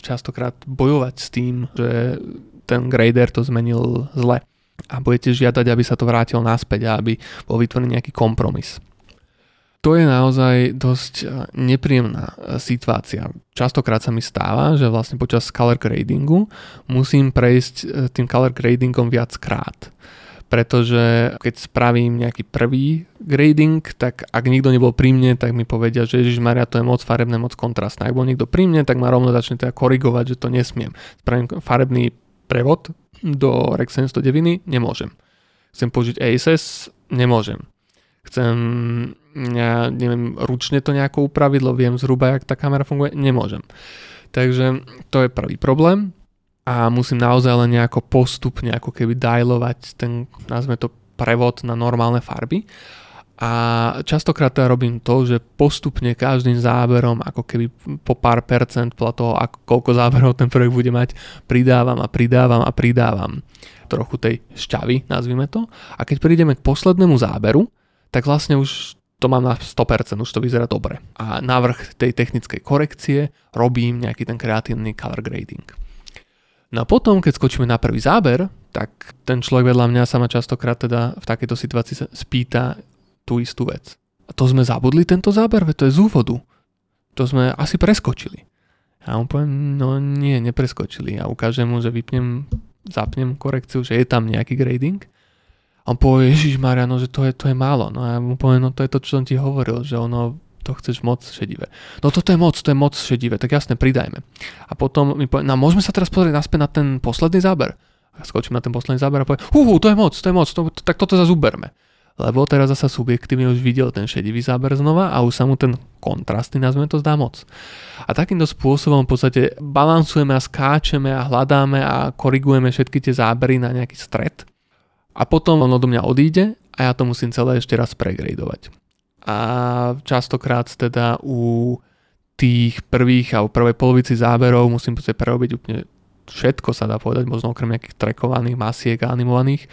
častokrát bojovať s tým, že ten grader to zmenil zle a budete žiadať, aby sa to vrátilo naspäť a aby bol vytvorený nejaký kompromis. To je naozaj dosť e, nepríjemná situácia. Častokrát sa mi stáva, že vlastne počas color gradingu musím prejsť tým color gradingom viackrát pretože keď spravím nejaký prvý grading, tak ak nikto nebol pri mne, tak mi povedia, že Ježiš Maria, to je moc farebné, moc kontrastné. Ak bol niekto pri mne, tak ma rovno začne teda korigovať, že to nesmiem. Spravím farebný prevod do Rec 709, nemôžem. Chcem použiť ASS, nemôžem. Chcem, ja neviem, ručne to nejako upraviť, viem zhruba, jak tá kamera funguje, nemôžem. Takže to je prvý problém a musím naozaj len nejako postupne ako keby dialovať ten, nazme to, prevod na normálne farby. A častokrát teda robím to, že postupne každým záberom, ako keby po pár percent podľa toho, ako, koľko záberov ten projekt bude mať, pridávam a pridávam a pridávam trochu tej šťavy, nazvime to. A keď prídeme k poslednému záberu, tak vlastne už to mám na 100%, už to vyzerá dobre. A návrh tej technickej korekcie robím nejaký ten kreatívny color grading. No a potom, keď skočíme na prvý záber, tak ten človek vedľa mňa sa ma častokrát teda v takejto situácii spýta tú istú vec. A to sme zabudli tento záber, veď to je z úvodu. To sme asi preskočili. A on poviem, no nie, nepreskočili. A ukážem mu, že vypnem, zapnem korekciu, že je tam nejaký grading. A on povie, Ježiš Maria, no že to je, to je málo. No a ja mu poviem, no to je to, čo som ti hovoril, že ono to chceš moc šedivé. No toto je moc, to je moc šedivé, tak jasne, pridajme. A potom mi povie, no môžeme sa teraz pozrieť naspäť na ten posledný záber. A skočím na ten posledný záber a poviem, hú, to je moc, to je moc, to, tak toto zase uberme. Lebo teraz zasa subjektívne už videl ten šedivý záber znova a už sa mu ten kontrastný, nazveme to, zdá moc. A takýmto spôsobom v podstate balansujeme a skáčeme a hľadáme a korigujeme všetky tie zábery na nejaký stred. A potom on odo mňa odíde a ja to musím celé ešte raz pregradovať a častokrát teda u tých prvých alebo prvej polovici záberov musím prerobiť úplne všetko sa dá povedať, možno okrem nejakých trekovaných masiek a animovaných,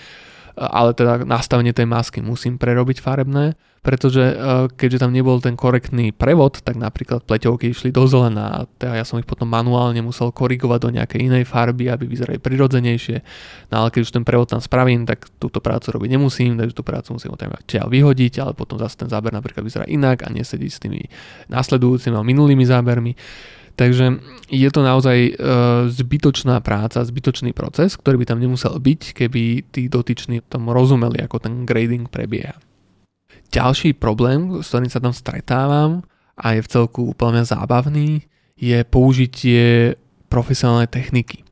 ale teda nastavenie tej masky musím prerobiť farebné, pretože e, keďže tam nebol ten korektný prevod, tak napríklad pleťovky išli do zelená a teda ja som ich potom manuálne musel korigovať do nejakej inej farby, aby vyzerali prirodzenejšie. No ale keď už ten prevod tam spravím, tak túto prácu robiť nemusím, takže tú prácu musím odtiaľ vyhodiť, ale potom zase ten záber napríklad vyzerá inak a nesedí s tými následujúcimi a minulými zábermi. Takže je to naozaj e, zbytočná práca, zbytočný proces, ktorý by tam nemusel byť, keby tí dotyční tomu rozumeli, ako ten grading prebieha. Ďalší problém, s ktorým sa tam stretávam a je v celku úplne zábavný, je použitie profesionálnej techniky.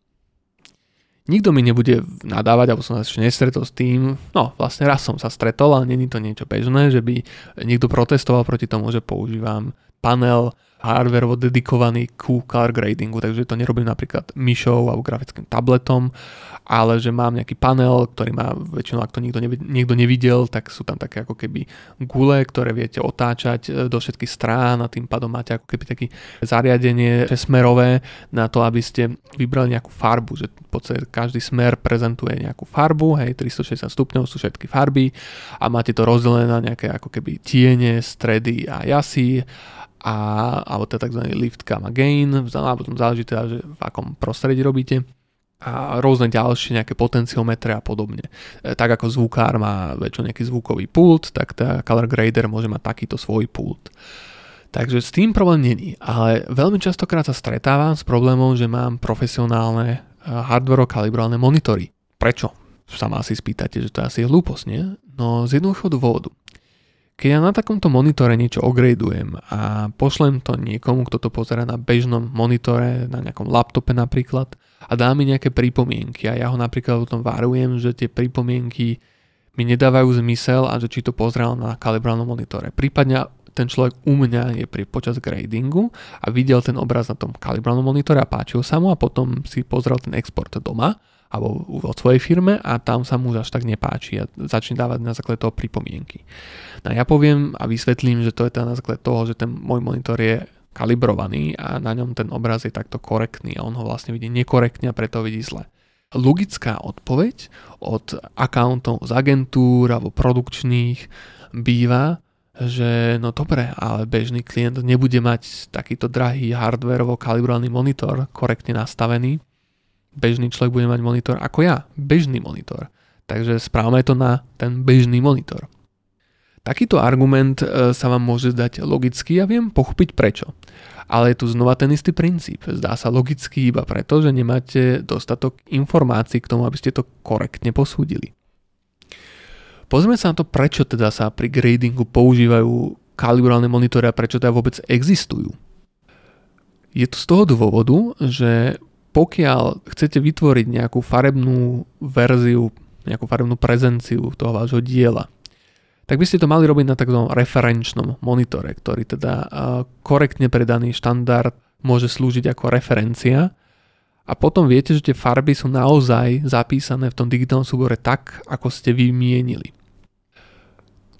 Nikto mi nebude nadávať, alebo som sa ešte nestretol s tým, no vlastne raz som sa stretol, ale není to niečo bežné, že by niekto protestoval proti tomu, že používam panel hardwareovo dedikovaný ku color gradingu, takže to nerobím napríklad myšou alebo grafickým tabletom, ale že mám nejaký panel, ktorý má väčšinou, ak to niekto, nevidel, niekto nevidel, tak sú tam také ako keby gule, ktoré viete otáčať e, do všetkých strán a tým pádom máte ako keby také zariadenie smerové na to, aby ste vybrali nejakú farbu, že v podstate každý smer prezentuje nejakú farbu, hej, 360 stupňov sú všetky farby a máte to rozdelené na nejaké ako keby tiene, stredy a jasy a, alebo je tzv. lift gamma gain, alebo tom záleží teda, že v akom prostredí robíte a rôzne ďalšie nejaké potenciometre a podobne. E, tak ako zvukár má väčšinou nejaký zvukový pult, tak tá color grader môže mať takýto svoj pult. Takže s tým problém není, ale veľmi častokrát sa stretávam s problémom, že mám profesionálne e, hardware kalibrované monitory. Prečo? Sa ma asi spýtate, že to asi je hlúposť, nie? No z jednoduchého dôvodu. Keď ja na takomto monitore niečo ogradujem a pošlem to niekomu, kto to pozera na bežnom monitore, na nejakom laptope napríklad a dá mi nejaké pripomienky a ja ho napríklad o tom varujem, že tie pripomienky mi nedávajú zmysel a že či to pozrel na kalibrálnom monitore. Prípadne ten človek u mňa je pri, počas gradingu a videl ten obraz na tom kalibrálnom monitore a páčil sa mu a potom si pozrel ten export doma alebo vo svojej firme a tam sa mu až tak nepáči a začne dávať na základe toho pripomienky. No ja poviem a vysvetlím, že to je teda na základe toho, že ten môj monitor je kalibrovaný a na ňom ten obraz je takto korektný a on ho vlastne vidí nekorektne a preto vidí zle. Logická odpoveď od accountov z agentúr alebo produkčných býva, že no dobre, ale bežný klient nebude mať takýto drahý hardwareovo kalibrovaný monitor korektne nastavený bežný človek bude mať monitor ako ja, bežný monitor. Takže správame to na ten bežný monitor. Takýto argument e, sa vám môže zdať logický a viem pochopiť prečo. Ale je tu znova ten istý princíp. Zdá sa logický iba preto, že nemáte dostatok informácií k tomu, aby ste to korektne posúdili. Pozrieme sa na to, prečo teda sa pri gradingu používajú kalibrálne monitory a prečo teda vôbec existujú. Je to z toho dôvodu, že pokiaľ chcete vytvoriť nejakú farebnú verziu, nejakú farebnú prezenciu toho vášho diela, tak by ste to mali robiť na tzv. referenčnom monitore, ktorý teda korektne predaný štandard môže slúžiť ako referencia a potom viete, že tie farby sú naozaj zapísané v tom digitálnom súbore tak, ako ste vymienili.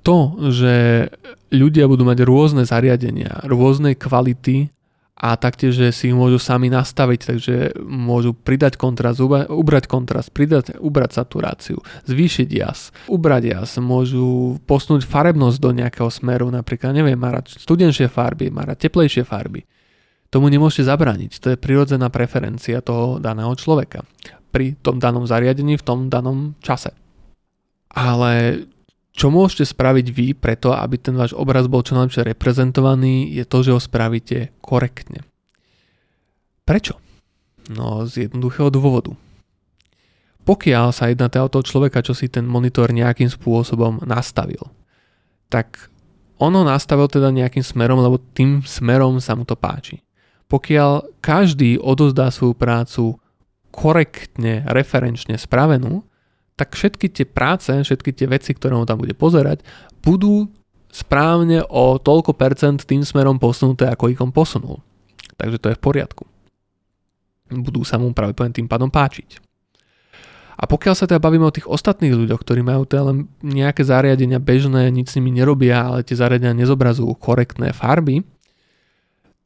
To, že ľudia budú mať rôzne zariadenia, rôznej kvality a taktiež, že si ich môžu sami nastaviť, takže môžu pridať kontrast, ubrať kontrast, pridať, ubrať saturáciu, zvýšiť jas, ubrať jas, môžu posnúť farebnosť do nejakého smeru, napríklad, neviem, rád studenšie farby, rád teplejšie farby. Tomu nemôžete zabrániť, to je prirodzená preferencia toho daného človeka pri tom danom zariadení v tom danom čase. Ale čo môžete spraviť vy preto, aby ten váš obraz bol čo najlepšie reprezentovaný, je to, že ho spravíte korektne. Prečo? No z jednoduchého dôvodu. Pokiaľ sa jedná teda o toho človeka, čo si ten monitor nejakým spôsobom nastavil, tak on ho nastavil teda nejakým smerom, lebo tým smerom sa mu to páči. Pokiaľ každý odozdá svoju prácu korektne, referenčne spravenú, tak všetky tie práce, všetky tie veci, ktoré on tam bude pozerať, budú správne o toľko percent tým smerom posunuté, ako ich on posunul. Takže to je v poriadku. Budú sa mu práve tým pádom páčiť. A pokiaľ sa teda bavíme o tých ostatných ľuďoch, ktorí majú teda len nejaké zariadenia bežné, nič s nimi nerobia, ale tie zariadenia nezobrazujú korektné farby,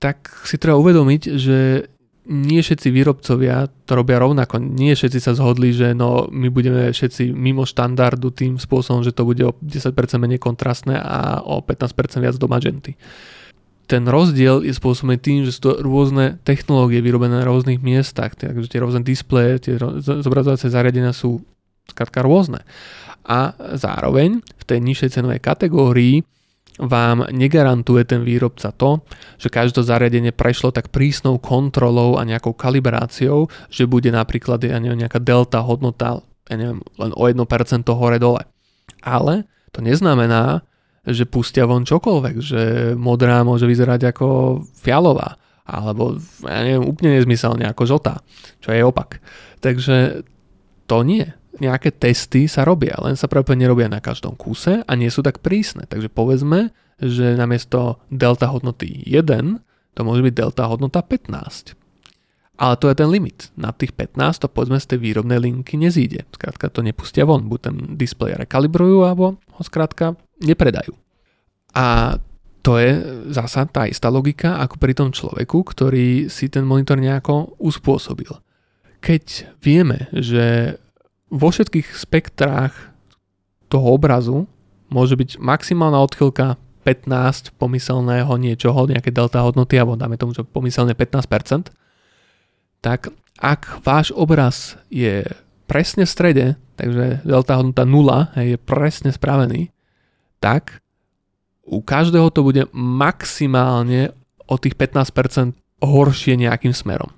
tak si treba uvedomiť, že nie všetci výrobcovia to robia rovnako. Nie všetci sa zhodli, že no, my budeme všetci mimo štandardu tým spôsobom, že to bude o 10% menej kontrastné a o 15% viac do magenty. Ten rozdiel je spôsobený tým, že sú to rôzne technológie vyrobené na rôznych miestach, takže tie rôzne displeje, tie zobrazovacie zariadenia sú skrátka rôzne. A zároveň v tej nižšej cenovej kategórii vám negarantuje ten výrobca to, že každé zariadenie prešlo tak prísnou kontrolou a nejakou kalibráciou, že bude napríklad ja neviem, nejaká delta hodnota ja neviem, len o 1% hore-dole. Ale to neznamená, že pustia von čokoľvek, že modrá môže vyzerať ako fialová, alebo ja neviem, úplne nezmyselne ako žltá, čo je opak. Takže to nie nejaké testy sa robia, len sa práve nerobia na každom kúse a nie sú tak prísne. Takže povedzme, že namiesto delta hodnoty 1 to môže byť delta hodnota 15. Ale to je ten limit. Na tých 15 to povedzme z tej výrobnej linky nezíde. Skrátka to nepustia von, buď ten displej rekalibrujú, alebo ho skrátka nepredajú. A to je zasa tá istá logika ako pri tom človeku, ktorý si ten monitor nejako uspôsobil. Keď vieme, že vo všetkých spektrách toho obrazu môže byť maximálna odchylka 15 pomyselného niečoho, nejaké delta hodnoty, alebo dáme tomu, že pomyselne 15%, tak ak váš obraz je presne v strede, takže delta hodnota 0 je presne spravený, tak u každého to bude maximálne o tých 15% horšie nejakým smerom.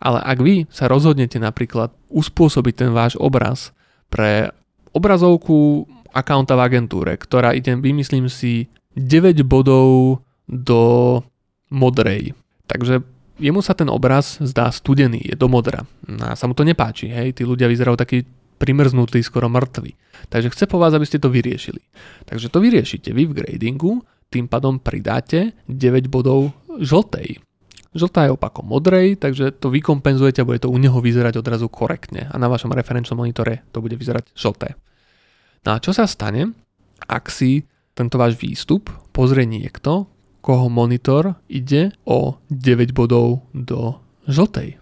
Ale ak vy sa rozhodnete napríklad uspôsobiť ten váš obraz pre obrazovku accounta v agentúre, ktorá ide, vymyslím si, 9 bodov do modrej. Takže jemu sa ten obraz zdá studený, je do modra. A sa mu to nepáči, hej, tí ľudia vyzerajú takí primrznutí, skoro mŕtvi. Takže chce po vás, aby ste to vyriešili. Takže to vyriešite vy v gradingu, tým pádom pridáte 9 bodov žltej. Žltá je opakom modrej, takže to vykompenzujete a bude to u neho vyzerať odrazu korektne a na vašom referenčnom monitore to bude vyzerať žlté. No a čo sa stane, ak si tento váš výstup pozrie niekto, koho monitor ide o 9 bodov do žltej?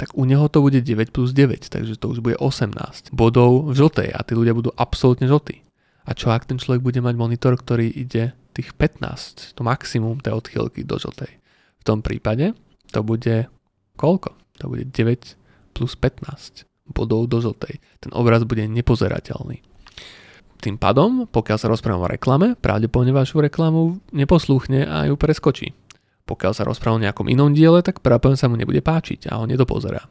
Tak u neho to bude 9 plus 9, takže to už bude 18 bodov v žltej a tí ľudia budú absolútne žltí. A čo ak ten človek bude mať monitor, ktorý ide tých 15, to maximum tej odchýlky do žltej? V tom prípade to bude koľko? To bude 9 plus 15 bodov do žltej. Ten obraz bude nepozerateľný. Tým pádom, pokiaľ sa rozprávam o reklame, pravdepodobne vašu reklamu neposlúchne a ju preskočí. Pokiaľ sa rozprávam o nejakom inom diele, tak pravdepodobne sa mu nebude páčiť a ho nedopozerá.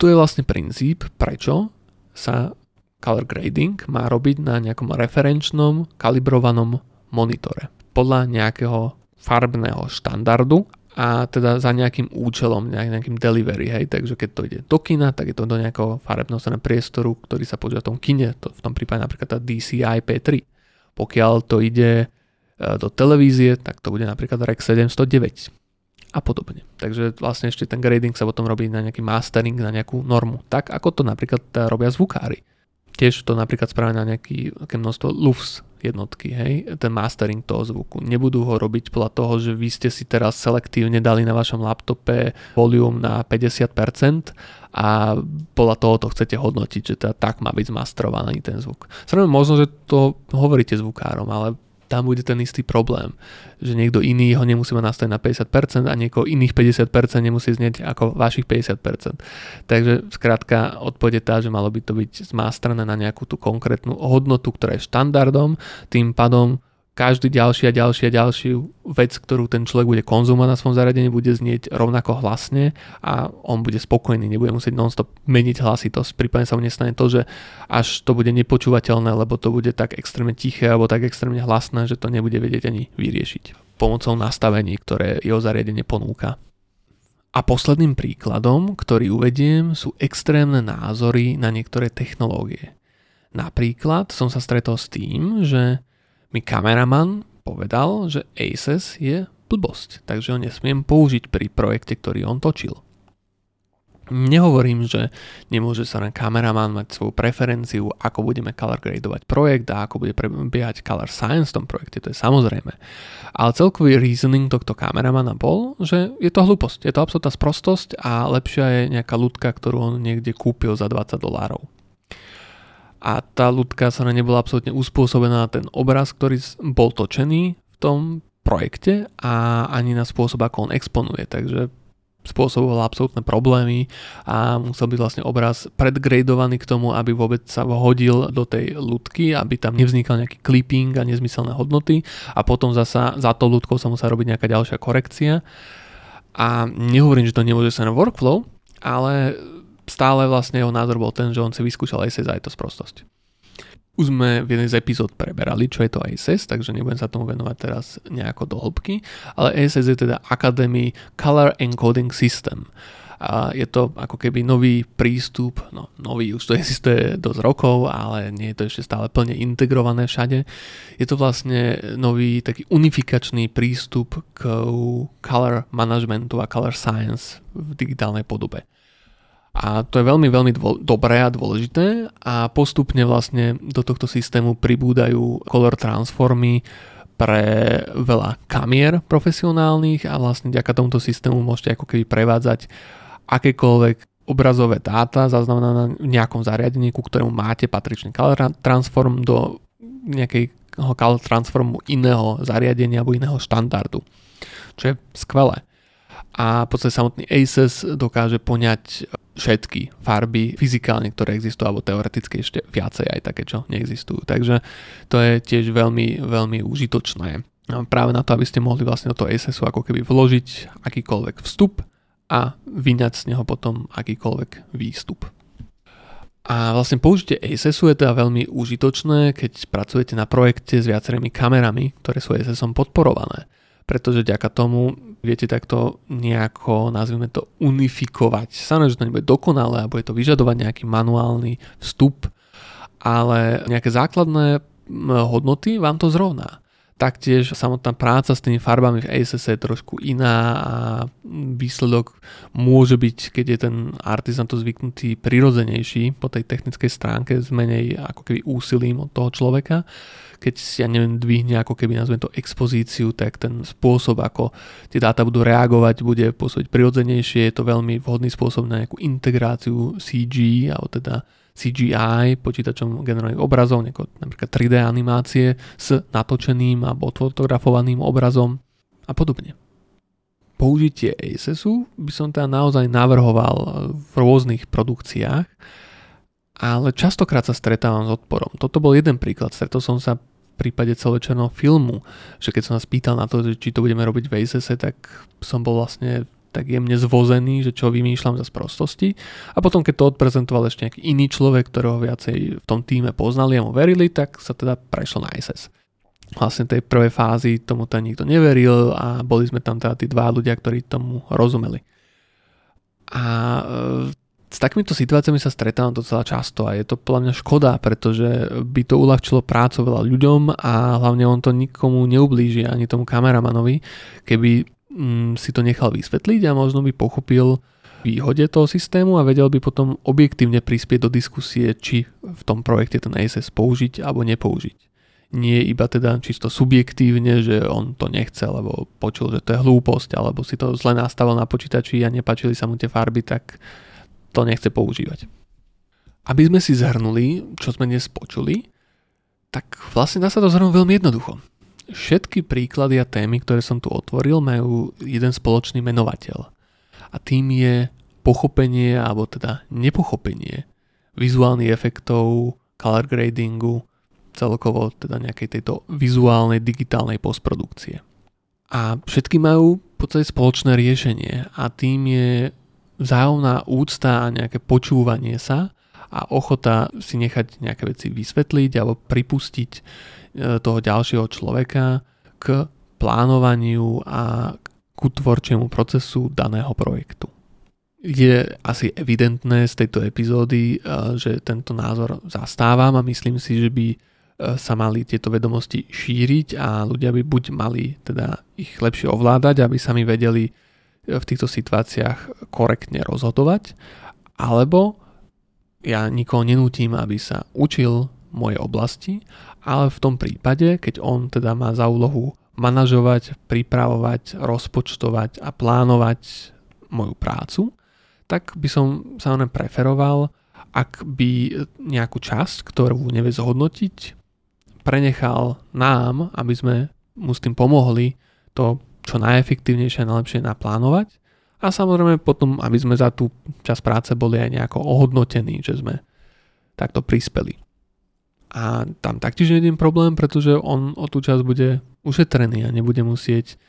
Tu je vlastne princíp, prečo sa color grading má robiť na nejakom referenčnom kalibrovanom monitore podľa nejakého farbného štandardu a teda za nejakým účelom, nejakým delivery, hej, takže keď to ide do kina, tak je to do nejakého farebného priestoru, ktorý sa používa v tom kine, to v tom prípade napríklad tá DCI P3. Pokiaľ to ide e, do televízie, tak to bude napríklad REC 709 a podobne. Takže vlastne ešte ten grading sa potom robí na nejaký mastering, na nejakú normu, tak ako to napríklad e, robia zvukári. Tiež to napríklad spravia na nejaké množstvo LUFS jednotky, hej, ten mastering toho zvuku. Nebudú ho robiť podľa toho, že vy ste si teraz selektívne dali na vašom laptope volume na 50% a podľa toho to chcete hodnotiť, že teda tak má byť zmastrovaný ten zvuk. Samozrejme možno, že to hovoríte zvukárom, ale tam bude ten istý problém, že niekto iný ho nemusí mať nastaviť na 50% a niekoho iných 50% nemusí znieť ako vašich 50%. Takže skrátka odpovede tá, že malo by to byť zmástrané na nejakú tú konkrétnu hodnotu, ktorá je štandardom, tým pádom každý ďalší a ďalší a ďalší vec, ktorú ten človek bude konzumovať na svojom zariadení, bude znieť rovnako hlasne a on bude spokojný, nebude musieť nonstop meniť hlasitosť. Prípadne sa mu nestane to, že až to bude nepočúvateľné, lebo to bude tak extrémne tiché alebo tak extrémne hlasné, že to nebude vedieť ani vyriešiť pomocou nastavení, ktoré jeho zariadenie ponúka. A posledným príkladom, ktorý uvediem, sú extrémne názory na niektoré technológie. Napríklad som sa stretol s tým, že mi kameraman povedal, že Aces je blbosť, takže ho nesmiem použiť pri projekte, ktorý on točil. Nehovorím, že nemôže sa na kameraman mať svoju preferenciu, ako budeme color gradovať projekt a ako bude prebiehať color science v tom projekte, to je samozrejme. Ale celkový reasoning tohto kameramana bol, že je to hlúposť, je to absolútna sprostosť a lepšia je nejaká ľudka, ktorú on niekde kúpil za 20 dolárov a tá ľudka sa na nebola absolútne uspôsobená na ten obraz, ktorý bol točený v tom projekte a ani na spôsob, ako on exponuje. Takže spôsoboval absolútne problémy a musel byť vlastne obraz predgradovaný k tomu, aby vôbec sa hodil do tej ľudky, aby tam nevznikal nejaký clipping a nezmyselné hodnoty a potom zasa za to ľudkou sa musela robiť nejaká ďalšia korekcia. A nehovorím, že to nemôže sa na workflow, ale stále vlastne jeho názor bol ten, že on si vyskúšal ACES a je to sprostosť. Už sme v jednej z epizód preberali, čo je to ACES, takže nebudem sa tomu venovať teraz nejako do hĺbky, ale ACES je teda Academy Color Encoding System. A je to ako keby nový prístup, no nový už to existuje dosť rokov, ale nie je to ešte stále plne integrované všade. Je to vlastne nový taký unifikačný prístup k color managementu a color science v digitálnej podobe. A to je veľmi, veľmi dvo- dobré a dôležité a postupne vlastne do tohto systému pribúdajú color transformy pre veľa kamier profesionálnych a vlastne ďaká tomuto systému môžete ako keby prevádzať akékoľvek obrazové dáta zaznamenané v nejakom zariadení, ku ktorému máte patričný color transform do nejakého color transformu iného zariadenia alebo iného štandardu. Čo je skvelé. A v podstate samotný ACES dokáže poňať všetky farby fyzikálne, ktoré existujú, alebo teoreticky ešte viacej aj také, čo neexistujú. Takže to je tiež veľmi, veľmi užitočné. Práve na to, aby ste mohli vlastne do toho ASS-u ako keby vložiť akýkoľvek vstup a vyňať z neho potom akýkoľvek výstup. A vlastne použitie ASS-u je teda veľmi užitočné, keď pracujete na projekte s viacerými kamerami, ktoré sú ASS-om podporované pretože ďaka tomu viete takto nejako, nazvime to, unifikovať. Samozrejme, že to nebude dokonalé a bude to vyžadovať nejaký manuálny vstup, ale nejaké základné hodnoty vám to zrovná. Taktiež samotná práca s tými farbami v ASS je trošku iná a výsledok môže byť, keď je ten artist to zvyknutý, prirodzenejší po tej technickej stránke s menej ako keby úsilím od toho človeka. Keď si, ja neviem, dvihne ako keby nazvem to expozíciu, tak ten spôsob, ako tie dáta budú reagovať, bude pôsobiť prirodzenejšie, je to veľmi vhodný spôsob na nejakú integráciu CG, alebo teda CGI, počítačom generovaných obrazov, napríklad 3D animácie s natočeným alebo fotografovaným obrazom a podobne. Použitie ASSu by som teda naozaj navrhoval v rôznych produkciách, ale častokrát sa stretávam s odporom. Toto bol jeden príklad, stretol som sa prípade celovečerného filmu, že keď som nás pýtal na to, či to budeme robiť v ASS, tak som bol vlastne tak jemne zvozený, že čo vymýšľam za sprostosti. A potom, keď to odprezentoval ešte nejaký iný človek, ktorého viacej v tom týme poznali a mu verili, tak sa teda prešlo na SS. Vlastne tej prvej fázi tomu tam nikto neveril a boli sme tam teda tí dva ľudia, ktorí tomu rozumeli. A e, s takýmito situáciami sa stretávam docela často a je to podľa mňa škoda, pretože by to uľahčilo prácu veľa ľuďom a hlavne on to nikomu neublíži, ani tomu kameramanovi, keby mm, si to nechal vysvetliť a možno by pochopil výhode toho systému a vedel by potom objektívne prispieť do diskusie, či v tom projekte ten ASS použiť alebo nepoužiť. Nie iba teda čisto subjektívne, že on to nechce, lebo počul, že to je hlúposť, alebo si to zle nastavil na počítači a nepačili sa mu tie farby, tak to nechce používať. Aby sme si zhrnuli, čo sme dnes počuli, tak vlastne dá sa to zhrnúť veľmi jednoducho. Všetky príklady a témy, ktoré som tu otvoril, majú jeden spoločný menovateľ. A tým je pochopenie, alebo teda nepochopenie vizuálnych efektov, color gradingu, celkovo teda nejakej tejto vizuálnej digitálnej postprodukcie. A všetky majú v podstate spoločné riešenie a tým je vzájomná úcta a nejaké počúvanie sa a ochota si nechať nejaké veci vysvetliť alebo pripustiť e, toho ďalšieho človeka k plánovaniu a ku tvorčiemu procesu daného projektu. Je asi evidentné z tejto epizódy, e, že tento názor zastávam a myslím si, že by e, sa mali tieto vedomosti šíriť a ľudia by buď mali teda ich lepšie ovládať, aby sami vedeli v týchto situáciách korektne rozhodovať, alebo ja nikoho nenútim, aby sa učil mojej oblasti, ale v tom prípade, keď on teda má za úlohu manažovať, pripravovať, rozpočtovať a plánovať moju prácu, tak by som sa len preferoval, ak by nejakú časť, ktorú nevie zhodnotiť, prenechal nám, aby sme mu s tým pomohli to čo najefektívnejšie a najlepšie naplánovať a samozrejme potom, aby sme za tú čas práce boli aj nejako ohodnotení, že sme takto prispeli. A tam taktiež je jeden problém, pretože on o tú časť bude ušetrený a nebude musieť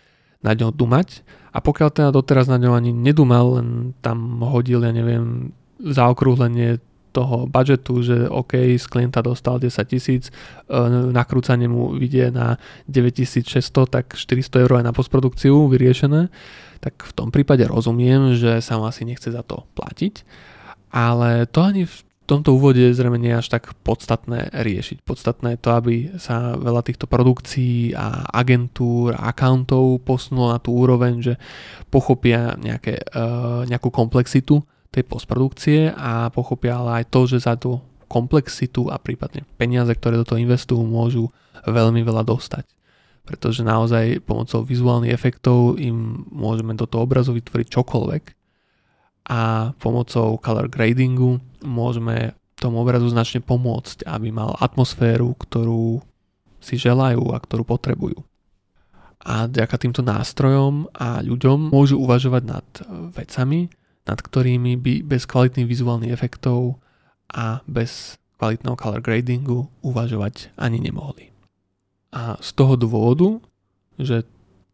na ňo dumať. A pokiaľ teda doteraz na ňo ani nedumal, len tam hodil, ja neviem, zaokrúhlenie toho budžetu, že OK, z klienta dostal 10 tisíc, e, nakrúcanie mu vidie na 9600, tak 400 eur aj na postprodukciu vyriešené, tak v tom prípade rozumiem, že sa mu asi nechce za to platiť, ale to ani v tomto úvode zrejme nie až tak podstatné riešiť. Podstatné je to, aby sa veľa týchto produkcií a agentúr a accountov posunulo na tú úroveň, že pochopia nejaké, uh, nejakú komplexitu tej postprodukcie a pochopia ale aj to, že za tú komplexitu a prípadne peniaze, ktoré do toho investujú, môžu veľmi veľa dostať. Pretože naozaj pomocou vizuálnych efektov im môžeme do toho obrazu vytvoriť čokoľvek a pomocou color gradingu môžeme tomu obrazu značne pomôcť, aby mal atmosféru, ktorú si želajú a ktorú potrebujú. A vďaka týmto nástrojom a ľuďom môžu uvažovať nad vecami, nad ktorými by bez kvalitných vizuálnych efektov a bez kvalitného color gradingu uvažovať ani nemohli. A z toho dôvodu, že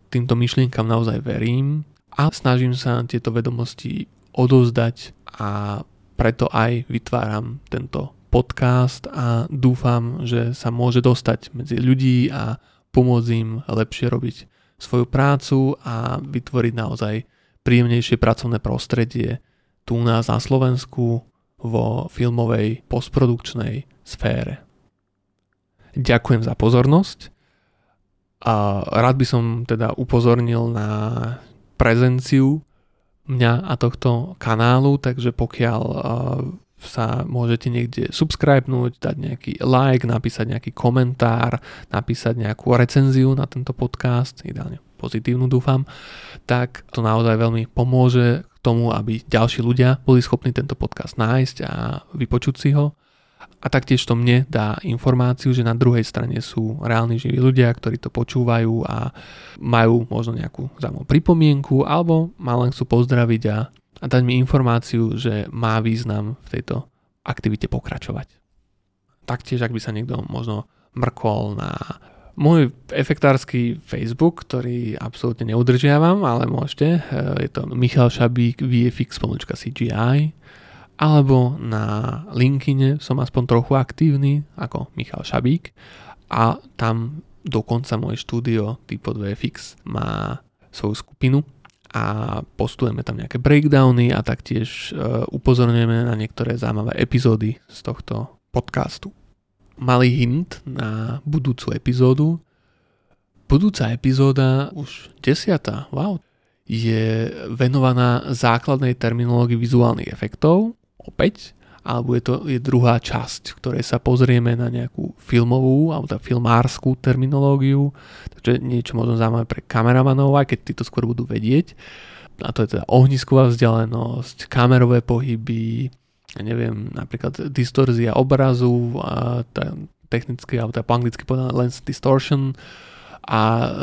týmto myšlienkam naozaj verím a snažím sa tieto vedomosti odovzdať a preto aj vytváram tento podcast a dúfam, že sa môže dostať medzi ľudí a pomôcť im lepšie robiť svoju prácu a vytvoriť naozaj príjemnejšie pracovné prostredie tu u nás na Slovensku vo filmovej postprodukčnej sfére. Ďakujem za pozornosť a rád by som teda upozornil na prezenciu mňa a tohto kanálu, takže pokiaľ sa môžete niekde subscribenúť, dať nejaký like, napísať nejaký komentár, napísať nejakú recenziu na tento podcast, ideálne pozitívnu dúfam, tak to naozaj veľmi pomôže k tomu, aby ďalší ľudia boli schopní tento podcast nájsť a vypočuť si ho. A taktiež to mne dá informáciu, že na druhej strane sú reálni živí ľudia, ktorí to počúvajú a majú možno nejakú zaujímavú pripomienku alebo ma len chcú pozdraviť a, a dať mi informáciu, že má význam v tejto aktivite pokračovať. Taktiež, ak by sa niekto možno mrkol na Môj efektársky Facebook, ktorý absolútne neudržiavam, ale môžete, je to Michal Šabík VFX CGI, alebo na LinkedIne som aspoň trochu aktívny ako Michal Šabík a tam dokonca moje štúdio Typo 2FX má svoju skupinu a postujeme tam nejaké breakdowny a taktiež uh, upozorňujeme na niektoré zaujímavé epizódy z tohto podcastu. Malý hint na budúcu epizódu. Budúca epizóda, už desiatá, wow, je venovaná základnej terminológii vizuálnych efektov, opäť, alebo je to je druhá časť, v ktorej sa pozrieme na nejakú filmovú alebo tá filmárskú terminológiu, takže niečo možno zaujímavé pre kameramanov, aj keď títo skôr budú vedieť. A to je teda ohnisková vzdialenosť, kamerové pohyby, ja neviem, napríklad distorzia obrazu, a technicky, alebo tá po anglicky povedané lens distortion, a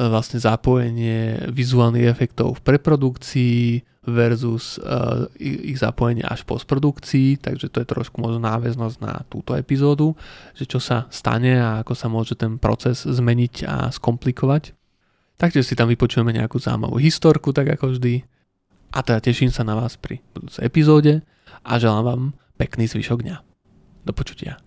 vlastne zapojenie vizuálnych efektov v preprodukcii versus uh, ich zapojenie až v postprodukcii, takže to je trošku možno náväznosť na túto epizódu, že čo sa stane a ako sa môže ten proces zmeniť a skomplikovať. Takže si tam vypočujeme nejakú zaujímavú historku, tak ako vždy. A teda teším sa na vás pri budúcej epizóde a želám vám pekný zvyšok dňa. Do počutia.